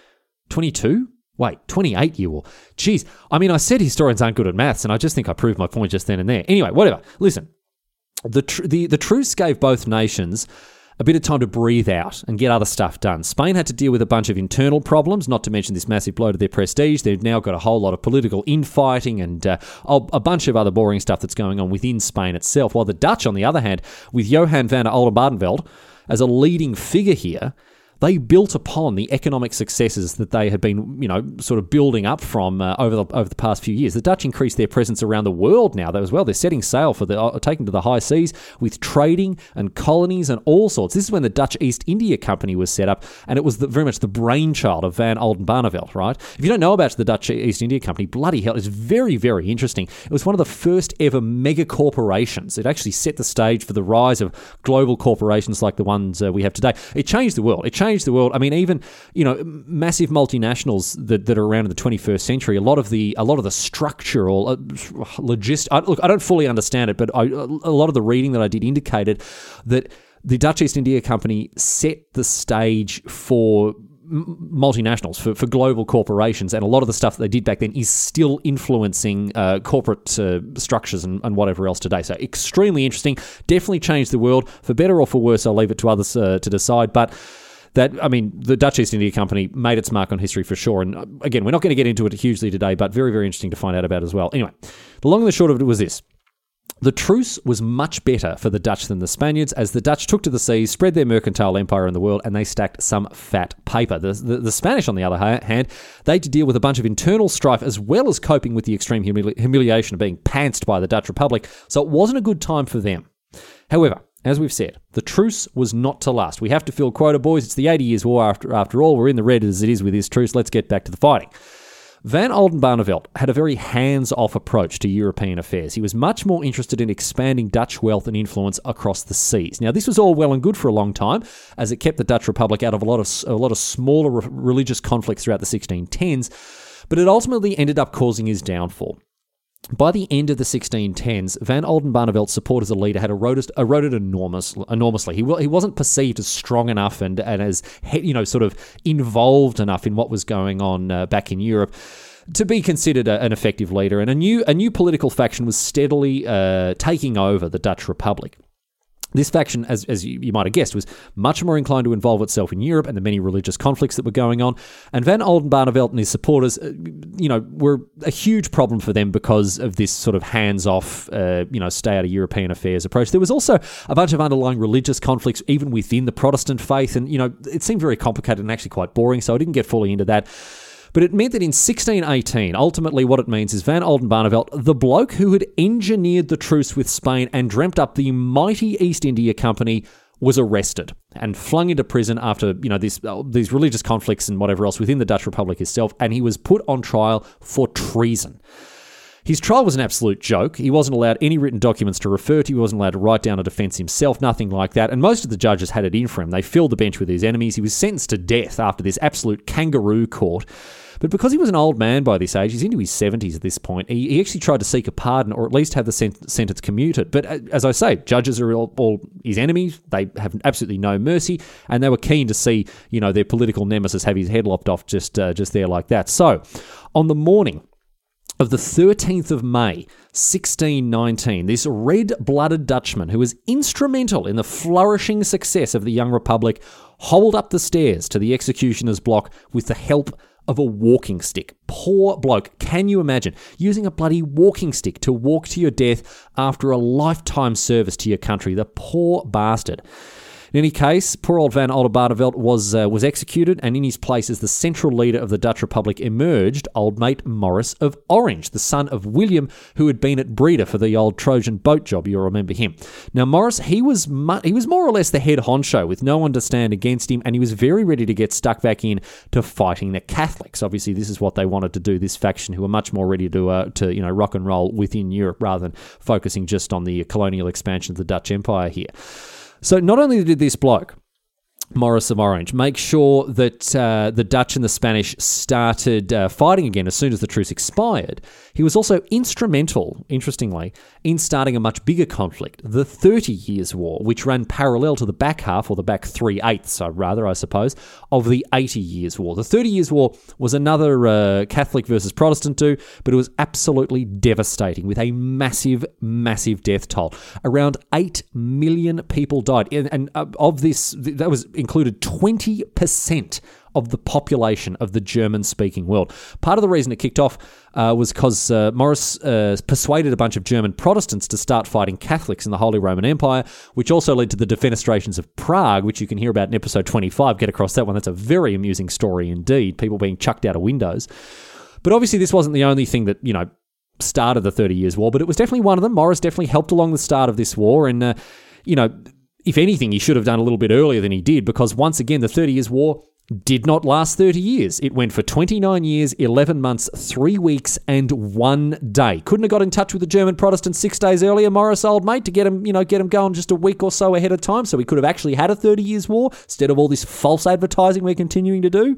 22? Wait, 28 year war. Jeez, I mean, I said historians aren't good at maths, and I just think I proved my point just then and there. Anyway, whatever. Listen, the tr- the the truce gave both nations a bit of time to breathe out and get other stuff done. Spain had to deal with a bunch of internal problems, not to mention this massive blow to their prestige. They've now got a whole lot of political infighting and uh, a bunch of other boring stuff that's going on within Spain itself. While the Dutch, on the other hand, with Johan van der Oldenbarnevelt as a leading figure here, they built upon the economic successes that they had been, you know, sort of building up from uh, over the over the past few years. The Dutch increased their presence around the world now though, as well. They're setting sail for the uh, taking to the high seas with trading and colonies and all sorts. This is when the Dutch East India Company was set up, and it was the, very much the brainchild of Van Oldenbarnevelt. Right? If you don't know about the Dutch East India Company, bloody hell, it's very very interesting. It was one of the first ever mega corporations. It actually set the stage for the rise of global corporations like the ones uh, we have today. It changed the world. It changed changed the world. I mean, even you know, massive multinationals that, that are around in the 21st century. A lot of the a lot of the structural uh, logist. I, look, I don't fully understand it, but I, a lot of the reading that I did indicated that the Dutch East India Company set the stage for multinationals, for, for global corporations, and a lot of the stuff that they did back then is still influencing uh, corporate uh, structures and, and, whatever else today. So extremely interesting. Definitely changed the world for better or for worse. I'll leave it to others uh, to decide, but that I mean, the Dutch East India Company made its mark on history for sure. And uh, again, we're not going to get into it hugely today, but very, very interesting to find out about as well. Anyway, the long and the short of it was this. The truce was much better for the Dutch than the Spaniards, as the Dutch took to the seas, spread their mercantile empire in the world, and they stacked some fat paper. The, the, the Spanish, on the other hand, they had to deal with a bunch of internal strife as well as coping with the extreme humili- humiliation of being pantsed by the Dutch Republic, so it wasn't a good time for them. However, as we've said, the truce was not to last. We have to fill quota, boys. It's the 80 Years' War after, after all. We're in the red as it is with this truce. Let's get back to the fighting. Van Oldenbarnevelt had a very hands off approach to European affairs. He was much more interested in expanding Dutch wealth and influence across the seas. Now, this was all well and good for a long time, as it kept the Dutch Republic out of a lot of, a lot of smaller religious conflicts throughout the 1610s, but it ultimately ended up causing his downfall. By the end of the 1610s, Van Oldenbarnevelt's support as a leader had eroded, eroded enormous, enormously. He, he wasn't perceived as strong enough and, and as you know sort of involved enough in what was going on uh, back in Europe to be considered a, an effective leader. And a new a new political faction was steadily uh, taking over the Dutch Republic. This faction, as, as you, might have guessed, was much more inclined to involve itself in Europe and the many religious conflicts that were going on. And Van Oldenbarnevelt and his supporters, uh, you know, were a huge problem for them because of this sort of hands-off, uh, you know, stay out of European affairs approach. There was also a bunch of underlying religious conflicts even within the Protestant faith, and you know, it seemed very complicated and actually quite boring. So I didn't get fully into that. But it meant that in 1618, ultimately what it means is Van Oldenbarnevelt, the bloke who had engineered the truce with Spain and dreamt up the mighty East India Company, was arrested and flung into prison after you know uh, these religious conflicts and whatever else within the Dutch Republic itself, and he was put on trial for treason. His trial was an absolute joke. He wasn't allowed any written documents to refer to. He wasn't allowed to write down a defence himself, nothing like that. And most of the judges had it in for him. They filled the bench with his enemies. He was sentenced to death after this absolute kangaroo court. But because he was an old man by this age, he's into his 70s at this point, he, actually tried to seek a pardon or at least have the sent- sentence commuted. But uh, as I say, judges are all, all, his enemies. They have absolutely no mercy, and they were keen to see, you know, their political nemesis have his head lopped off just, uh, just there like that. So on the morning of the 13th of May, 1619, this red blooded Dutchman, who was instrumental in the flourishing success of the young republic, hobbled up the stairs to the executioner's block with the help of a walking stick. Poor bloke. Can you imagine using a bloody walking stick to walk to your death after a lifetime service to your country? The poor bastard. In any case, poor old Van Oldenbarnevelt was uh, was executed, and in his place as the central leader of the Dutch Republic emerged old mate Maurice of Orange, the son of William, who had been at Breda for the old Trojan boat job. You'll remember him. Now Maurice, he was mu- he was more or less the head honcho, with no one to stand against him, and he was very ready to get stuck back in to fighting the Catholics. Obviously, this is what they wanted to do. This faction, who were much more ready to uh, to you know rock and roll within Europe rather than focusing just on the colonial expansion of the Dutch Empire here. So not only did this bloke Maurice of Orange. Make sure that uh, the Dutch and the Spanish started uh, fighting again as soon as the truce expired. He was also instrumental, interestingly, in starting a much bigger conflict, the Thirty Years' War, which ran parallel to the back half, or the back three eighths, rather, I suppose, of the Eighty Years' War. The Thirty Years' War was another uh, Catholic versus Protestant do, but it was absolutely devastating with a massive, massive death toll. Around 8 million people died. And, and uh, of this, that was included 20% of the population of the German speaking world. Part of the reason it kicked off uh, was because uh, Maurice uh, persuaded a bunch of German Protestants to start fighting Catholics in the Holy Roman Empire, which also led to the defenestrations of Prague, which you can hear about in episode 25. Get across that one. That's a very amusing story indeed. People being chucked out of windows. But obviously, this wasn't the only thing that, you know, started the Thirty Years' War, but it was definitely one of them. Maurice definitely helped along the start of this war. And, uh, you know, if anything, he should have done a little bit earlier than he did because once again, the Thirty Years' War did not last 30 years. It went for 29 years, 11 months, 3 weeks, and 1 day. Couldn't have got in touch with the German Protestants 6 days earlier, Maurice, old mate, to get him, you know, get him going just a week or so ahead of time so we could have actually had a 30 years war instead of all this false advertising we're continuing to do.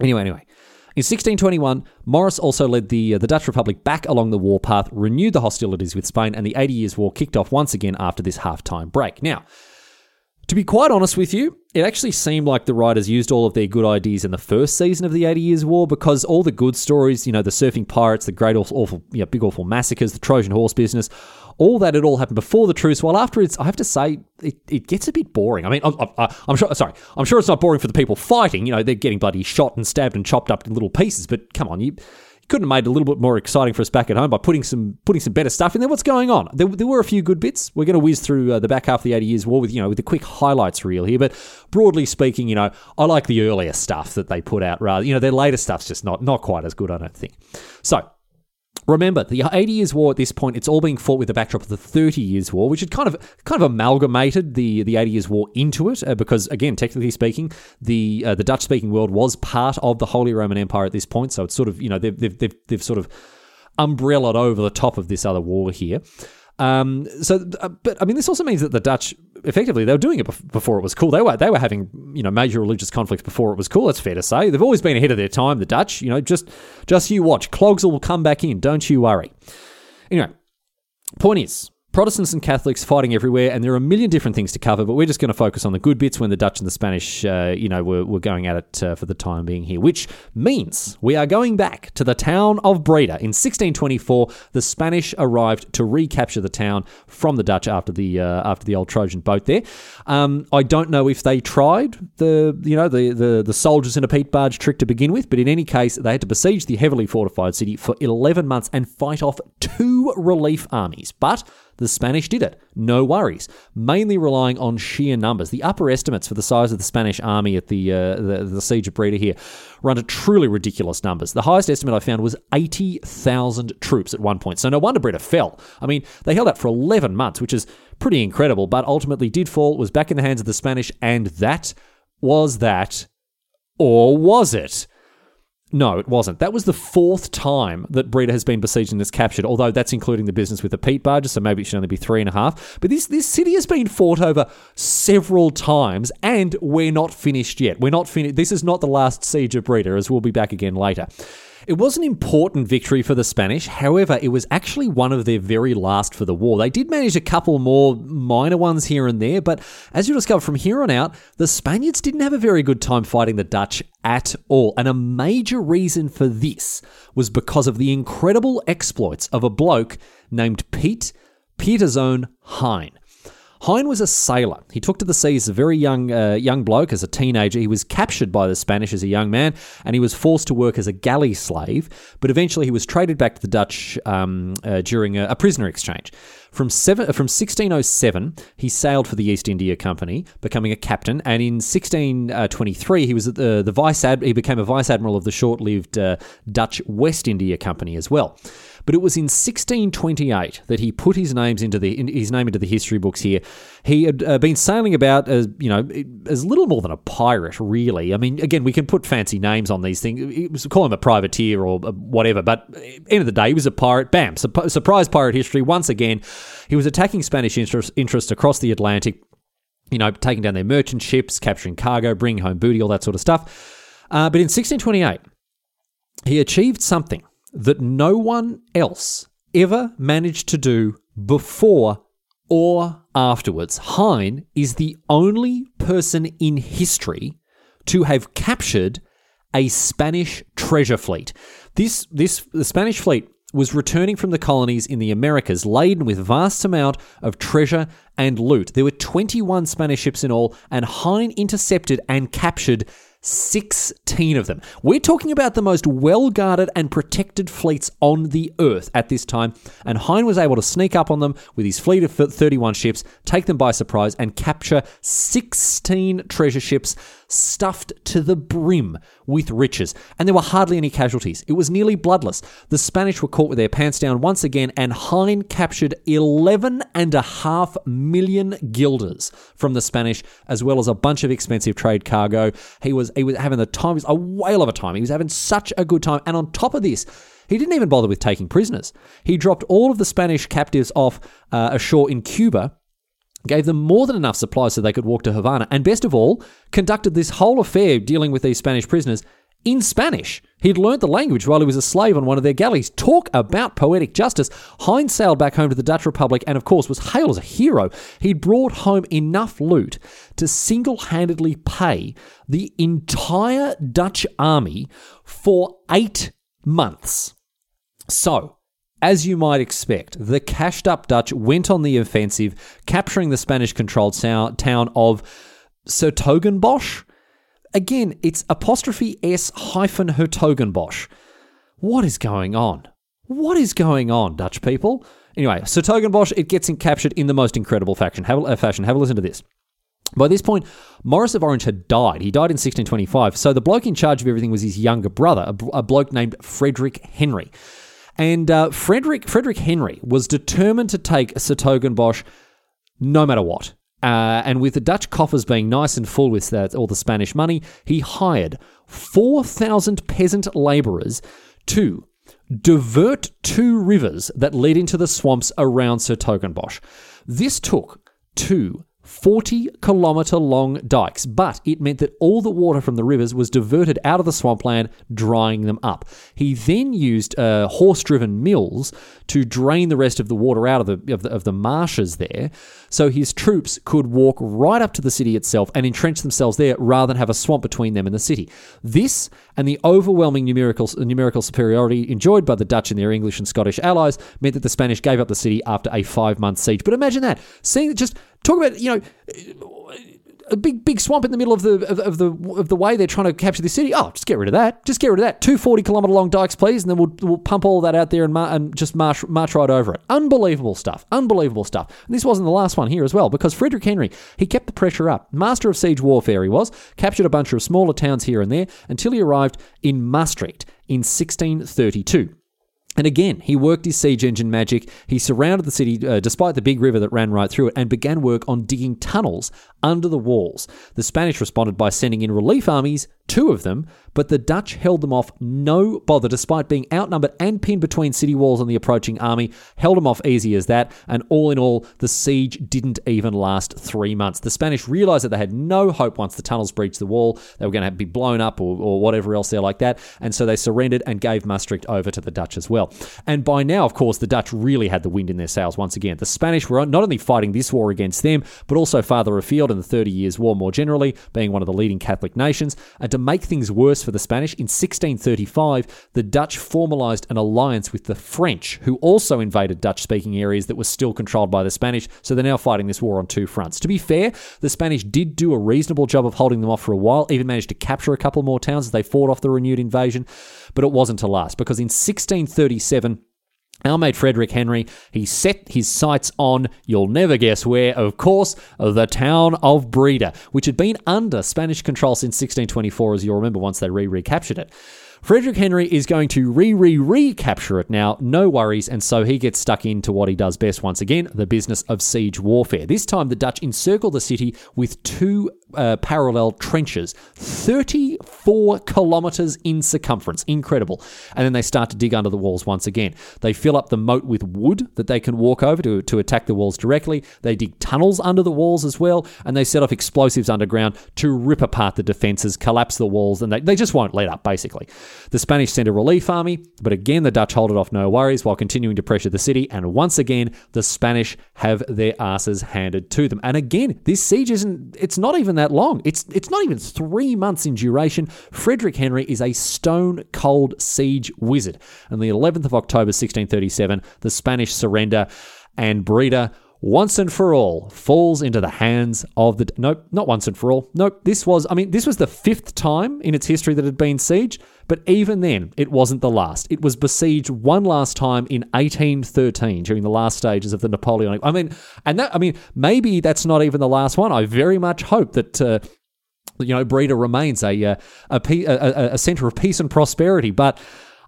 Anyway, anyway. In 1621, Maurice also led the, uh, the Dutch Republic back along the warpath, renewed the hostilities with Spain, and the Eighty Years' War kicked off once again after this half-time break. Now, to be quite honest with you, it actually seemed like the writers used all of their good ideas in the first season of the Eighty Years' War because all the good stories, you know, the surfing pirates, the great awful, you know, big awful massacres, the Trojan horse business, all that had all happened before the truce. While afterwards, I have to say, it, it gets a bit boring. I mean, I'm, I'm, I'm sure, sorry, I'm sure it's not boring for the people fighting. You know, they're getting bloody shot and stabbed and chopped up in little pieces. But come on, you couldn't have made it a little bit more exciting for us back at home by putting some putting some better stuff in there. What's going on? There, there were a few good bits. We're going to whiz through uh, the back half of the 80 Years' War with you know with the quick highlights reel here. But broadly speaking, you know, I like the earlier stuff that they put out. Rather, you know, their later stuff's just not not quite as good. I don't think. So Remember, the 80 Years' War at this point, it's all being fought with the backdrop of the 30 Years' War, which had kind of kind of amalgamated the, the 80 Years' War into it, uh, because again, technically speaking, the uh, the Dutch speaking world was part of the Holy Roman Empire at this point, so it's sort of you know they've they've they've, they've sort of umbrellaed over the top of this other war here. Um, so, uh, but I mean, this also means that the Dutch effectively they were doing it before it was cool. They were they were having you know major religious conflicts before it was cool. That's fair to say. They've always been ahead of their time. The Dutch, you know, just just you watch. Clogs will come back in. Don't you worry. Anyway, point is, Protestants and Catholics fighting everywhere, and there are a million different things to cover, but we're just going to focus on the good bits when the Dutch and the Spanish, uh, you know, were, were going at it uh, for the time being here, which means we are going back to the town of Breda. In 1624, the Spanish arrived to recapture the town from the Dutch after the uh, after the old Trojan boat there. Um, I don't know if they tried the you know the, the the soldiers in a peat barge trick to begin with, but in any case, they had to besiege the heavily fortified city for 11 months and fight off two relief armies. But the Spanish did it. No worries. Mainly relying on sheer numbers. The upper estimates for the size of the Spanish army at the uh, the, the siege of Breda here run to truly ridiculous numbers. The highest estimate I found was 80,000 troops at one point. So no wonder Breda fell. I mean, they held out for 11 months, which is pretty incredible, but ultimately did fall, was back in the hands of the Spanish, and that was that. Or was it? No, it wasn't. That was the fourth time that Breda has been besieged and is captured, although that's including the business with the peat barges, so maybe it should only be three and a half. But this, this city has been fought over several times, and we're not finished yet. We're not finished. This is not the last siege of Breda, as we'll be back again later. It was an important victory for the Spanish. However, it was actually one of their very last for the war. They did manage a couple more minor ones here and there, but as you'll discover from here on out, the Spaniards didn't have a very good time fighting the Dutch at all. And a major reason for this was because of the incredible exploits of a bloke named Piet Pieterszoon Hein. Hein was a sailor. He took to the sea as a very young uh, young bloke, as a teenager. He was captured by the Spanish as a young man, and he was forced to work as a galley slave. But eventually, he was traded back to the Dutch um, uh, during a, a, prisoner exchange. From seven, from 1607, he sailed for the East India Company, becoming a captain. And in 1623, he was the the vice ad- he became a vice admiral of the short-lived uh, Dutch West India Company as well. But it was in 1628 that he put his names into the his name into the history books. Here, he had uh, been sailing about as you know as little more than a pirate, really. I mean, again, we can put fancy names on these things. It was call him a privateer or whatever, but end of the day, he was a pirate. Bam! Surprise pirate history once again. He was attacking Spanish interest, interest across the Atlantic. You know, taking down their merchant ships, capturing cargo, bringing home booty, all that sort of stuff. Uh, but in 1628, he achieved something that no one else ever managed to do before or afterwards. Hein is the only person in history to have captured a Spanish treasure fleet. This this the Spanish fleet was returning from the colonies in the Americas laden with vast amount of treasure and loot. There were 21 Spanish ships in all and Hein intercepted and captured 16 of them. We're talking about the most well guarded and protected fleets on the earth at this time, and Hein was able to sneak up on them with his fleet of 31 ships, take them by surprise, and capture 16 treasure ships stuffed to the brim with riches. And there were hardly any casualties. It was nearly bloodless. The Spanish were caught with their pants down once again, and Hein captured 11.5 million guilders from the Spanish, as well as a bunch of expensive trade cargo. He was he was having the time, he was a whale of a time. He was having such a good time. And on top of this, he didn't even bother with taking prisoners. He dropped all of the Spanish captives off uh, ashore in Cuba gave them more than enough supplies so they could walk to Havana, and best of all, conducted this whole affair dealing with these Spanish prisoners in Spanish. He'd learnt the language while he was a slave on one of their galleys. Talk about poetic justice. Heinz sailed back home to the Dutch Republic and, of course, was hailed as a hero. He'd brought home enough loot to single handedly pay the entire Dutch army for eight months. So, as you might expect, the cashed up Dutch went on the offensive, capturing the Spanish controlled town of 's-Hertogenbosch. Again, it's apostrophe S hyphen Hertogenbosch. What is going on? What is going on, Dutch people? Anyway, 's-Hertogenbosch, it gets captured in the most incredible fashion. Have, uh, fashion. Have a listen to this. By this point, Maurice of Orange had died. He died in 1625. So the bloke in charge of everything was his younger brother, a, a bloke named Frederick Henry. And uh, Frederick Frederick Henry was determined to take 's-Hertogenbosch no matter what. Uh, and with the Dutch coffers being nice and full with that, all the Spanish money, he hired 4,000 peasant labourers to divert two rivers that led into the swamps around 's-Hertogenbosch. This took two 40 kilometre long dikes, but it meant that all the water from the rivers was diverted out of the swampland, drying them up. He then used uh, horse driven mills to drain the rest of the water out of the, of the, of the marshes there, so his troops could walk right up to the city itself and entrench themselves there rather than have a swamp between them and the city. This and the overwhelming numerical, numerical superiority enjoyed by the Dutch and their English and Scottish allies meant that the Spanish gave up the city after a five month siege. But imagine that, seeing just talk about you know a big big swamp in the middle of the of, of, the of the way they're trying to capture the city. Oh, just get rid of that. Just get rid of that. Two forty kilometer long dikes, please, and then we'll we'll pump all that out there and, mar- and just march march right over it. Unbelievable stuff. Unbelievable stuff. And this wasn't the last one here as well because Frederick Henry he kept the pressure up. Master of siege warfare he was. Captured a bunch of smaller towns here and there until he arrived in Maastricht in 1632. And again, he worked his siege engine magic. He surrounded the city, uh, despite the big river that ran right through it, and began work on digging tunnels under the walls. The Spanish responded by sending in relief armies, two of them, but the Dutch held them off no bother, despite being outnumbered and pinned between city walls and the approaching army. Held them off easy as that, and all in all, the siege didn't even last three months. The Spanish realized that they had no hope once the tunnels breached the wall. They were going to be blown up or, or whatever else there like that, and so they surrendered and gave Maastricht over to the Dutch as well. And by now, of course, the Dutch really had the wind in their sails once again. The Spanish were not only fighting this war against them, but also farther afield in the Thirty Years' War more generally, being one of the leading Catholic nations. To make things worse for the Spanish, in 1635, the Dutch formalized an alliance with the French, who also invaded Dutch speaking areas that were still controlled by the Spanish. So they're now fighting this war on two fronts. To be fair, the Spanish did do a reasonable job of holding them off for a while, even managed to capture a couple more towns as they fought off the renewed invasion, but it wasn't to last because in 1637, our mate Frederick Henry, he set his sights on, you'll never guess where, of course, the town of Breda, which had been under Spanish control since 1624, as you'll remember once they re recaptured it. Frederick Henry is going to re re recapture it now, no worries, and so he gets stuck into what he does best once again the business of siege warfare. This time, the Dutch encircle the city with two uh, parallel trenches, 34 kilometers in circumference. Incredible. And then they start to dig under the walls once again. They fill up the moat with wood that they can walk over to, to attack the walls directly. They dig tunnels under the walls as well, and they set off explosives underground to rip apart the defenses, collapse the walls, and they, they just won't let up, basically. The Spanish send a relief army, but again, the Dutch hold it off no worries while continuing to pressure the city, and once again, the Spanish have their asses handed to them. And again, this siege isn't, it's not even that long. It's it's not even three months in duration. Frederick Henry is a stone cold siege wizard. On the 11th of October 1637, the Spanish surrender, and Breda once and for all falls into the hands of the nope not once and for all. Nope this was i mean this was the fifth time in its history that it had been siege but even then it wasn't the last. It was besieged one last time in 1813 during the last stages of the napoleonic i mean and that i mean maybe that's not even the last one. I very much hope that uh, you know Breda remains a uh, a, a, a center of peace and prosperity but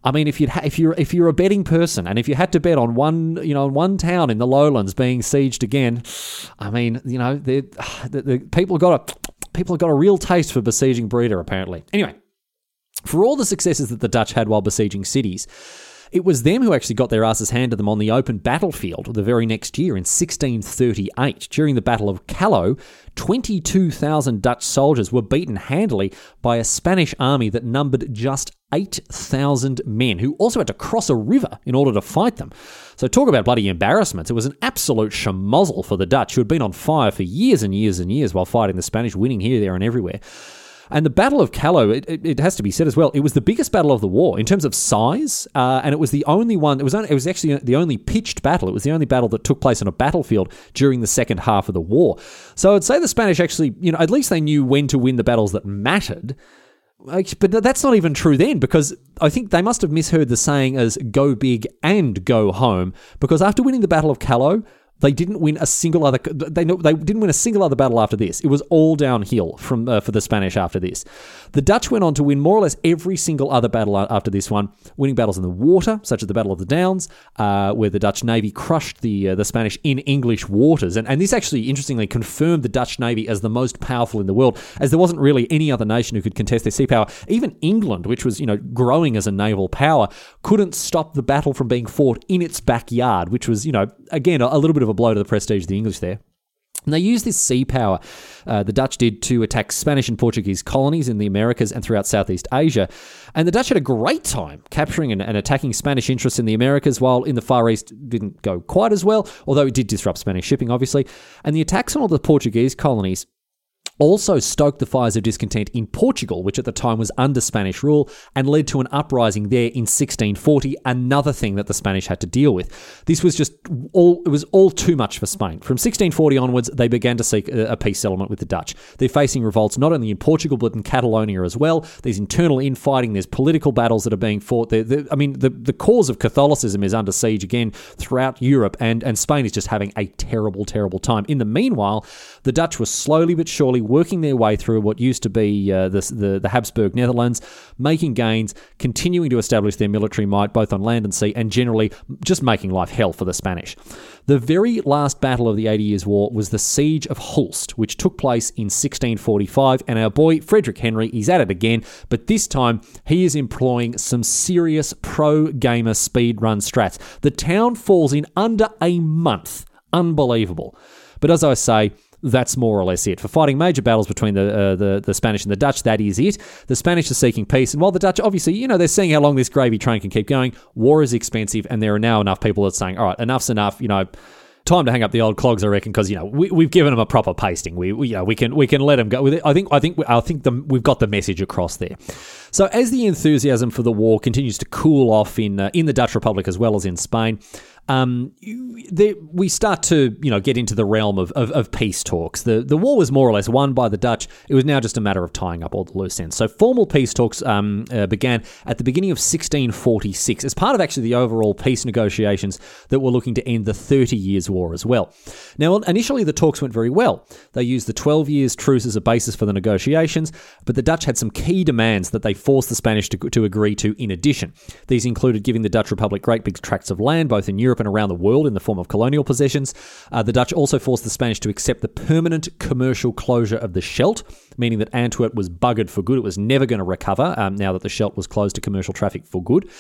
I mean, if you ha- if you're if you're a betting person, and if you had to bet on one, you know, one town in the lowlands being sieged again, I mean, you know, the, the, people got a people got a real taste for besieging Breda, apparently. Anyway, for all the successes that the Dutch had while besieging cities. It was them who actually got their asses handed them on the open battlefield the very next year in 1638. During the Battle of Kallo, 22,000 Dutch soldiers were beaten handily by a Spanish army that numbered just 8,000 men, who also had to cross a river in order to fight them. So, talk about bloody embarrassments. It was an absolute schmozzle for the Dutch, who had been on fire for years and years and years while fighting the Spanish, winning here, there, and everywhere. And the Battle of Kallo, it, it, it, has to be said as well, it was the biggest battle of the war in terms of size, uh, and it was the only one. It was only, it was actually the only pitched battle. It was the only battle that took place on a battlefield during the second half of the war. So I'd say the Spanish actually, you know, at least they knew when to win the battles that mattered. But that's not even true then, because I think they must have misheard the saying as "go big and go home." Because after winning the Battle of Kallo, they didn't win a single other. They they didn't win a single other battle after this. It was all downhill from uh, for the Spanish after this. The Dutch went on to win more or less every single other battle after this one, winning battles in the water, such as the Battle of the Downs, uh, where the Dutch navy crushed the uh, the Spanish in English waters, and and this actually interestingly confirmed the Dutch navy as the most powerful in the world, as there wasn't really any other nation who could contest their sea power. Even England, which was you know growing as a naval power, couldn't stop the battle from being fought in its backyard, which was you know again a, a little bit of a blow to the prestige of the English there. And they used this sea power, uh, the Dutch did, to attack Spanish and Portuguese colonies in the Americas and throughout Southeast Asia. And the Dutch had a great time capturing and, and, attacking Spanish interests in the Americas, while in the Far East didn't go quite as well, although it did disrupt Spanish shipping, obviously. And the attacks on all the Portuguese colonies also stoked the fires of discontent in Portugal, which at the time was under Spanish rule, and led to an uprising there in 1640, another thing that the Spanish had to deal with. This was just all, it was all too much for Spain. From 1640 onwards, they began to seek a, peace settlement with the Dutch. They're facing revolts not only in Portugal, but in Catalonia as well. There's internal infighting, there's political battles that are being fought. there. I mean, the, the cause of Catholicism is under siege again throughout Europe, and, and Spain is just having a terrible, terrible time. In the meanwhile, the Dutch were slowly but surely working their way through what used to be uh, the, the, the Habsburg Netherlands, making gains, continuing to establish their military might both on land and sea, and generally just making life hell for the Spanish. The very last battle of the Eighty Years' War was the Siege of Hulst, which took place in 1645, and our boy Frederick Henry is at it again, but this time he is employing some serious pro gamer speedrun strats. The town falls in under a month. Unbelievable. But as I say, that's more or less it. For fighting major battles between the, uh, the, the Spanish and the Dutch, that is it. The Spanish are seeking peace, and while the Dutch, obviously, you know, they're seeing how long this gravy train can keep going, war is expensive, and there are now enough people that are saying, all right, enough's enough, you know, time to hang up the old clogs, I reckon, because you know we, we've given them a proper pasting. We, we, you know we can we can let them go. I think I think I think the, we've got the message across there. So as the enthusiasm for the war continues to cool off in uh, in the Dutch Republic as well as in Spain, um, we start to you know get into the realm of, of, of, peace talks. The the war was more or less won by the Dutch. It was now just a matter of tying up all the loose ends. So formal peace talks um, uh, began at the beginning of 1646 as part of actually the overall peace negotiations that were looking to end the Thirty Years' War as well. Now initially the talks went very well. They used the 12 years truce as a basis for the negotiations, but the Dutch had some key demands that they forced the Spanish to, to agree to. In addition, these included giving the Dutch Republic great big tracts of land both in Europe Europe and around the world in the form of colonial possessions. Uh, the Dutch also forced the Spanish to accept the permanent commercial closure of the Scheldt, meaning that Antwerp was buggered for good. It was never going to recover um, now that the Scheldt was closed to commercial traffic for good.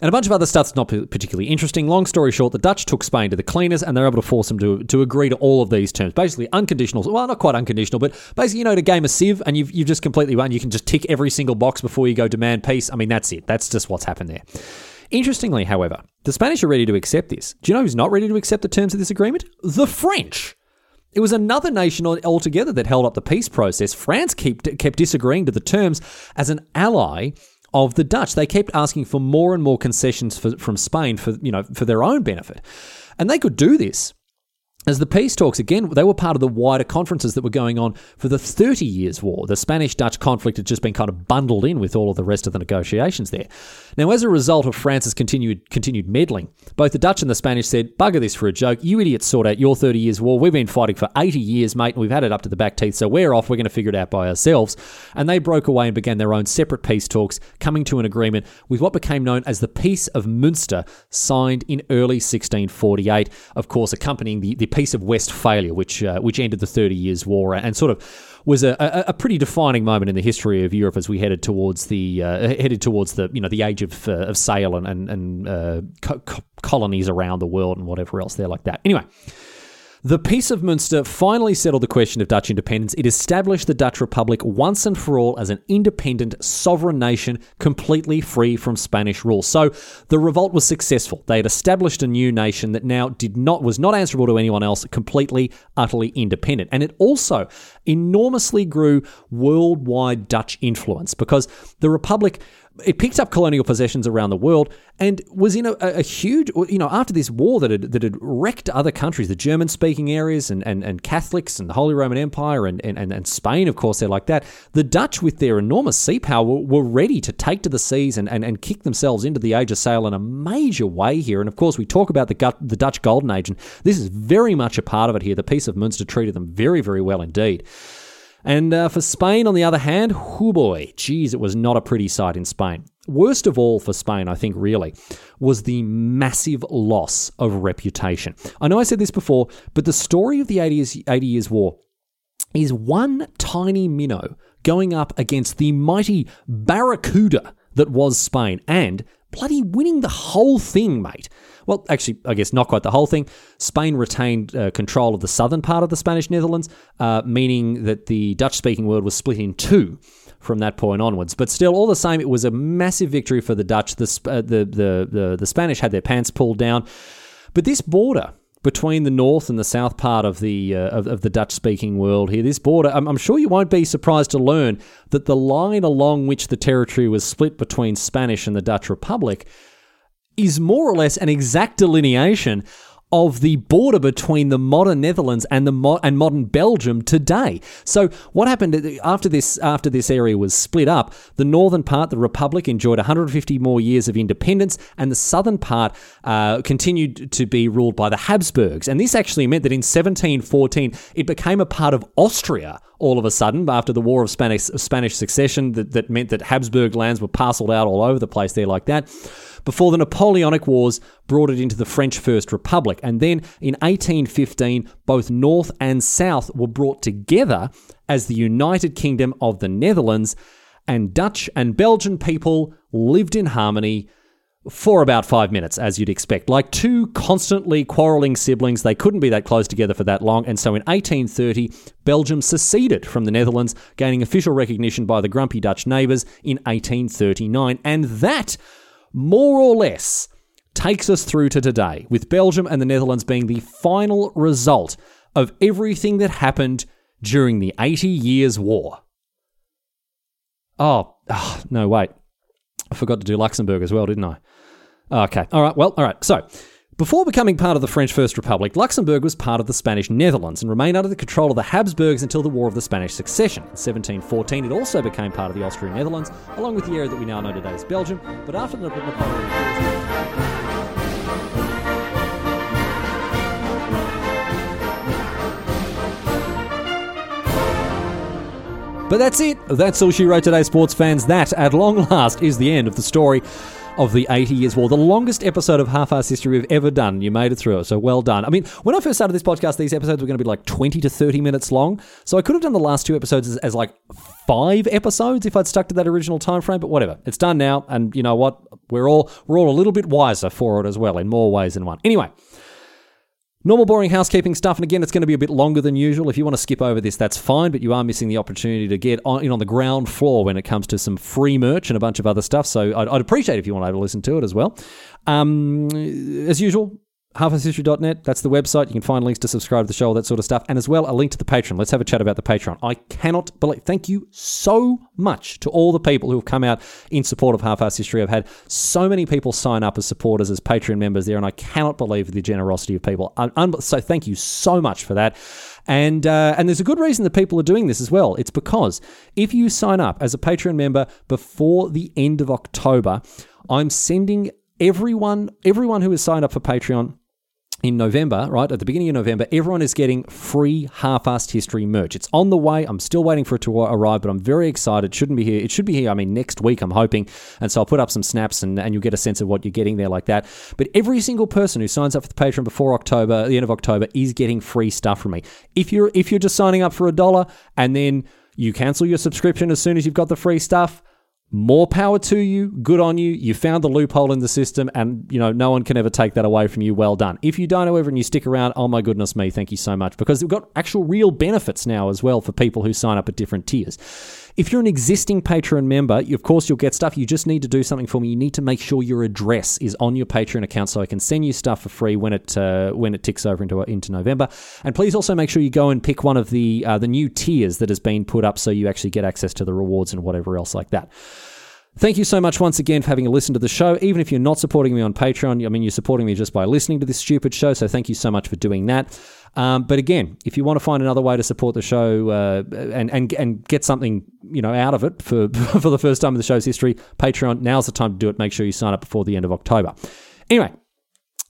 And a bunch of other stuff's not particularly interesting. Long story short, the Dutch took Spain to the cleaners and they're able to force them to, to agree to all of these terms. Basically, unconditional. Well, not quite unconditional, but basically, you know, to game a sieve and you've, you've just completely won. You can just tick every single box before you go demand peace. I mean, that's it. That's just what's happened there. Interestingly, however, the Spanish are ready to accept this. Do you know who's not ready to accept the terms of this agreement? The French. It was another nation altogether that held up the peace process. France kept, kept disagreeing to the terms as an ally of the Dutch. They kept asking for more and more concessions for, from Spain for, you know, for their own benefit. And they could do this as the peace talks, again, they were part of the wider conferences that were going on for the Thirty Years' War. The Spanish Dutch conflict had just been kind of bundled in with all of the rest of the negotiations there. Now, as a result of France's continued, continued meddling, both the Dutch and the Spanish said, bugger this for a joke. You idiots sort out your 30 Years' War. We've been fighting for 80 years, mate, and we've had it up to the back teeth, so we're off. We're going to figure it out by ourselves. And they broke away and began their own separate peace talks, coming to an agreement with what became known as the Peace of Münster, signed in early 1648. Of course, accompanying the, the Peace of Westphalia, which uh, which ended the Thirty Years' War and sort of was a, a, a, pretty defining moment in the history of Europe as we headed towards the uh, headed towards the you know the age of, uh, of sail and and, and uh, co- colonies around the world and whatever else there like that. Anyway. The Peace of Münster finally settled the question of Dutch independence. It established the Dutch Republic once and for all as an independent, sovereign nation, completely free from Spanish rule. So the revolt was successful. They had established a new nation that now did not was not answerable to anyone else, completely, utterly independent. And it also enormously grew worldwide Dutch influence because the Republic it picked up colonial possessions around the world and was in a, a, huge, you know, after this war that had, that had wrecked other countries, the German speaking areas and, and, and Catholics and the Holy Roman Empire and, and, and Spain, of course, they're like that. The Dutch, with their enormous sea power, were, ready to take to the seas and, and, and kick themselves into the age of sail in a major way here. And of course, we talk about the, the Dutch Golden Age, and this is very much a part of it here. The Peace of Münster treated them very, very well indeed. And uh, for Spain, on the other hand, whoo boy, geez, it was not a pretty sight in Spain. Worst of all for Spain, I think, really, was the massive loss of reputation. I know I said this before, but the story of the 80 years, 80 years War is one tiny minnow going up against the mighty barracuda that was Spain. And bloody winning the whole thing, mate. Well, actually, I guess not quite the whole thing. Spain retained uh, control of the southern part of the Spanish Netherlands, uh, meaning that the Dutch speaking world was split in two from that point onwards. But still, all the same, it was a massive victory for the Dutch. The, uh, the, the, the, the Spanish had their pants pulled down. But this border between the north and the south part of the uh, of, of, the Dutch speaking world here. This border, I'm, I'm, sure you won't be surprised to learn that the line along which the territory was split between Spanish and the Dutch Republic is more or less an exact delineation of the border between the modern Netherlands and the mo- and modern Belgium today. So what happened after this after this area was split up? The northern part, the Republic, enjoyed 150 more years of independence, and the southern part uh, continued to be ruled by the Habsburgs. And this actually meant that in 1714 it became a part of Austria all of a sudden after the War of Spanish Spanish Succession. That, that meant that Habsburg lands were parceled out all over the place there like that before the Napoleonic Wars brought it into the French First Republic. And then in 1815, both North and South were brought together as the United Kingdom of the Netherlands, and Dutch and Belgian people lived in harmony for about five minutes, as you'd expect. Like two constantly quarrelling siblings, they couldn't be that close together for that long. And so in 1830, Belgium seceded from the Netherlands, gaining official recognition by the grumpy Dutch neighbours in 1839. And that more or less takes us through to today, with Belgium and the Netherlands being the final result of everything that happened during the 80 Years' War. Oh, oh, no, wait. I forgot to do Luxembourg as well, didn't I? Okay. All right. Well, all right. So, before becoming part of the French First Republic, Luxembourg was part of the Spanish Netherlands and remained under the control of the Habsburgs until the War of the Spanish Succession. In 1714, it also became part of the Austrian Netherlands, along with the area that we now know today as Belgium. But after the Napoleonic But that's it. That's all she wrote today, sports fans. That, at long last, is the end of the story of the 80 Years' War, the longest episode of Half-Arsed History we've ever done. You made it through it, so well done. I mean, when I first started this podcast, these episodes were going to be like 20 to 30 minutes long, so I could have done the last two episodes as, as like five episodes if I'd stuck to that original time frame. But whatever, it's done now, and you know what? We're all we're all a little bit wiser for it as well in more ways than one. Anyway. Normal boring housekeeping stuff, and again, it's going to be a bit longer than usual. If you want to skip over this, that's fine, but you are missing the opportunity to get on, in on the ground floor when it comes to some free merch and a bunch of other stuff. So I'd, I'd appreciate if you want to listen to it as well. Um, as usual, halfasshistory.net. That's the website. You can find links to subscribe to the show, all that sort of stuff, and as well a link to the Patreon. Let's have a chat about the Patreon. I cannot believe. Thank you so much to all the people who have come out in support of Half-Arsed History. I've had so many people sign up as supporters, as Patreon members there, and I cannot believe the generosity of people. so thank you so much for that. And uh, and there's a good reason that people are doing this as well. It's because if you sign up as a Patreon member before the end of October, I'm sending everyone everyone who has signed up for Patreon in November, right at the beginning of November, everyone is getting free half-assed history merch. It's on the way. I'm still waiting for it to arrive, but I'm very excited. It Shouldn't be here. It should be here. I mean, next week. I'm hoping, and so I'll put up some snaps, and, and you'll get a sense of what you're getting there, like that. But every single person who signs up for the Patreon before October, the end of October, is getting free stuff from me. If you're if you're just signing up for a dollar and then you cancel your subscription as soon as you've got the free stuff more power to you. Good on you. You found the loophole in the system, and you know no one can ever take that away from you. Well done. If you don't, however, and you stick around, oh my goodness me, thank you so much because we've got actual real benefits now as well for people who sign up at different tiers. If you're an existing Patreon member, of course you'll get stuff. You just need to do something for me. You need to make sure your address is on your Patreon account so I can send you stuff for free when it uh, when it ticks over into into November. And please also make sure you go and pick one of the uh, the new tiers that has been put up so you actually get access to the rewards and whatever else like that. Thank you so much once again for having a listen to the show. Even if you're not supporting me on Patreon, I mean, you're supporting me just by listening to this stupid show. So thank you so much for doing that. Um, but again, if you want to find another way to support the show uh, and, and and get something you know out of it for for the first time in the show's history, Patreon now's the time to do it. Make sure you sign up before the end of October. Anyway,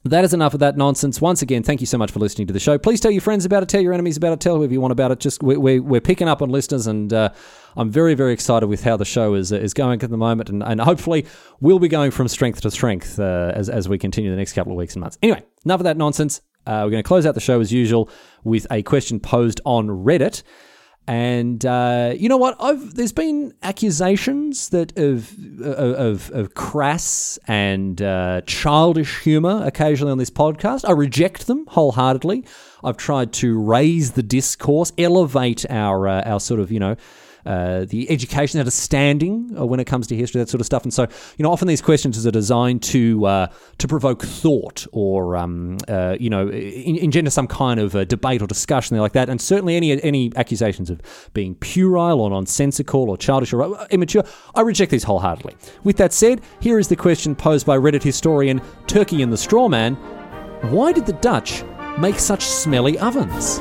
that is enough of that nonsense. Once again, thank you so much for listening to the show. Please tell your friends about it, tell your enemies about it, tell whoever you want about it. Just we're, we're picking up on listeners, and uh, I'm very, very excited with how the show is is going at the moment, and, and hopefully we'll be going from strength to strength uh, as as we continue the next couple of weeks and months. Anyway, enough of that nonsense. Uh, we're going to close out the show as usual with a question posed on Reddit. And uh, you know what? I've there's been accusations that of of, of crass and uh, childish humour occasionally on this podcast. I reject them wholeheartedly. I've tried to raise the discourse, elevate our uh, our sort of you know uh, the education at a standing uh, when it comes to history, that sort of stuff. And so, you know, often these questions are designed to uh, to provoke thought or um, uh, you know engender some kind of debate or discussion like that. And certainly, any any accusations of being puerile or nonsensical or childish or immature, I reject these wholeheartedly. With that said, here is the question posed by Reddit historian Turkey and the Strawman: Why did the Dutch make such smelly ovens?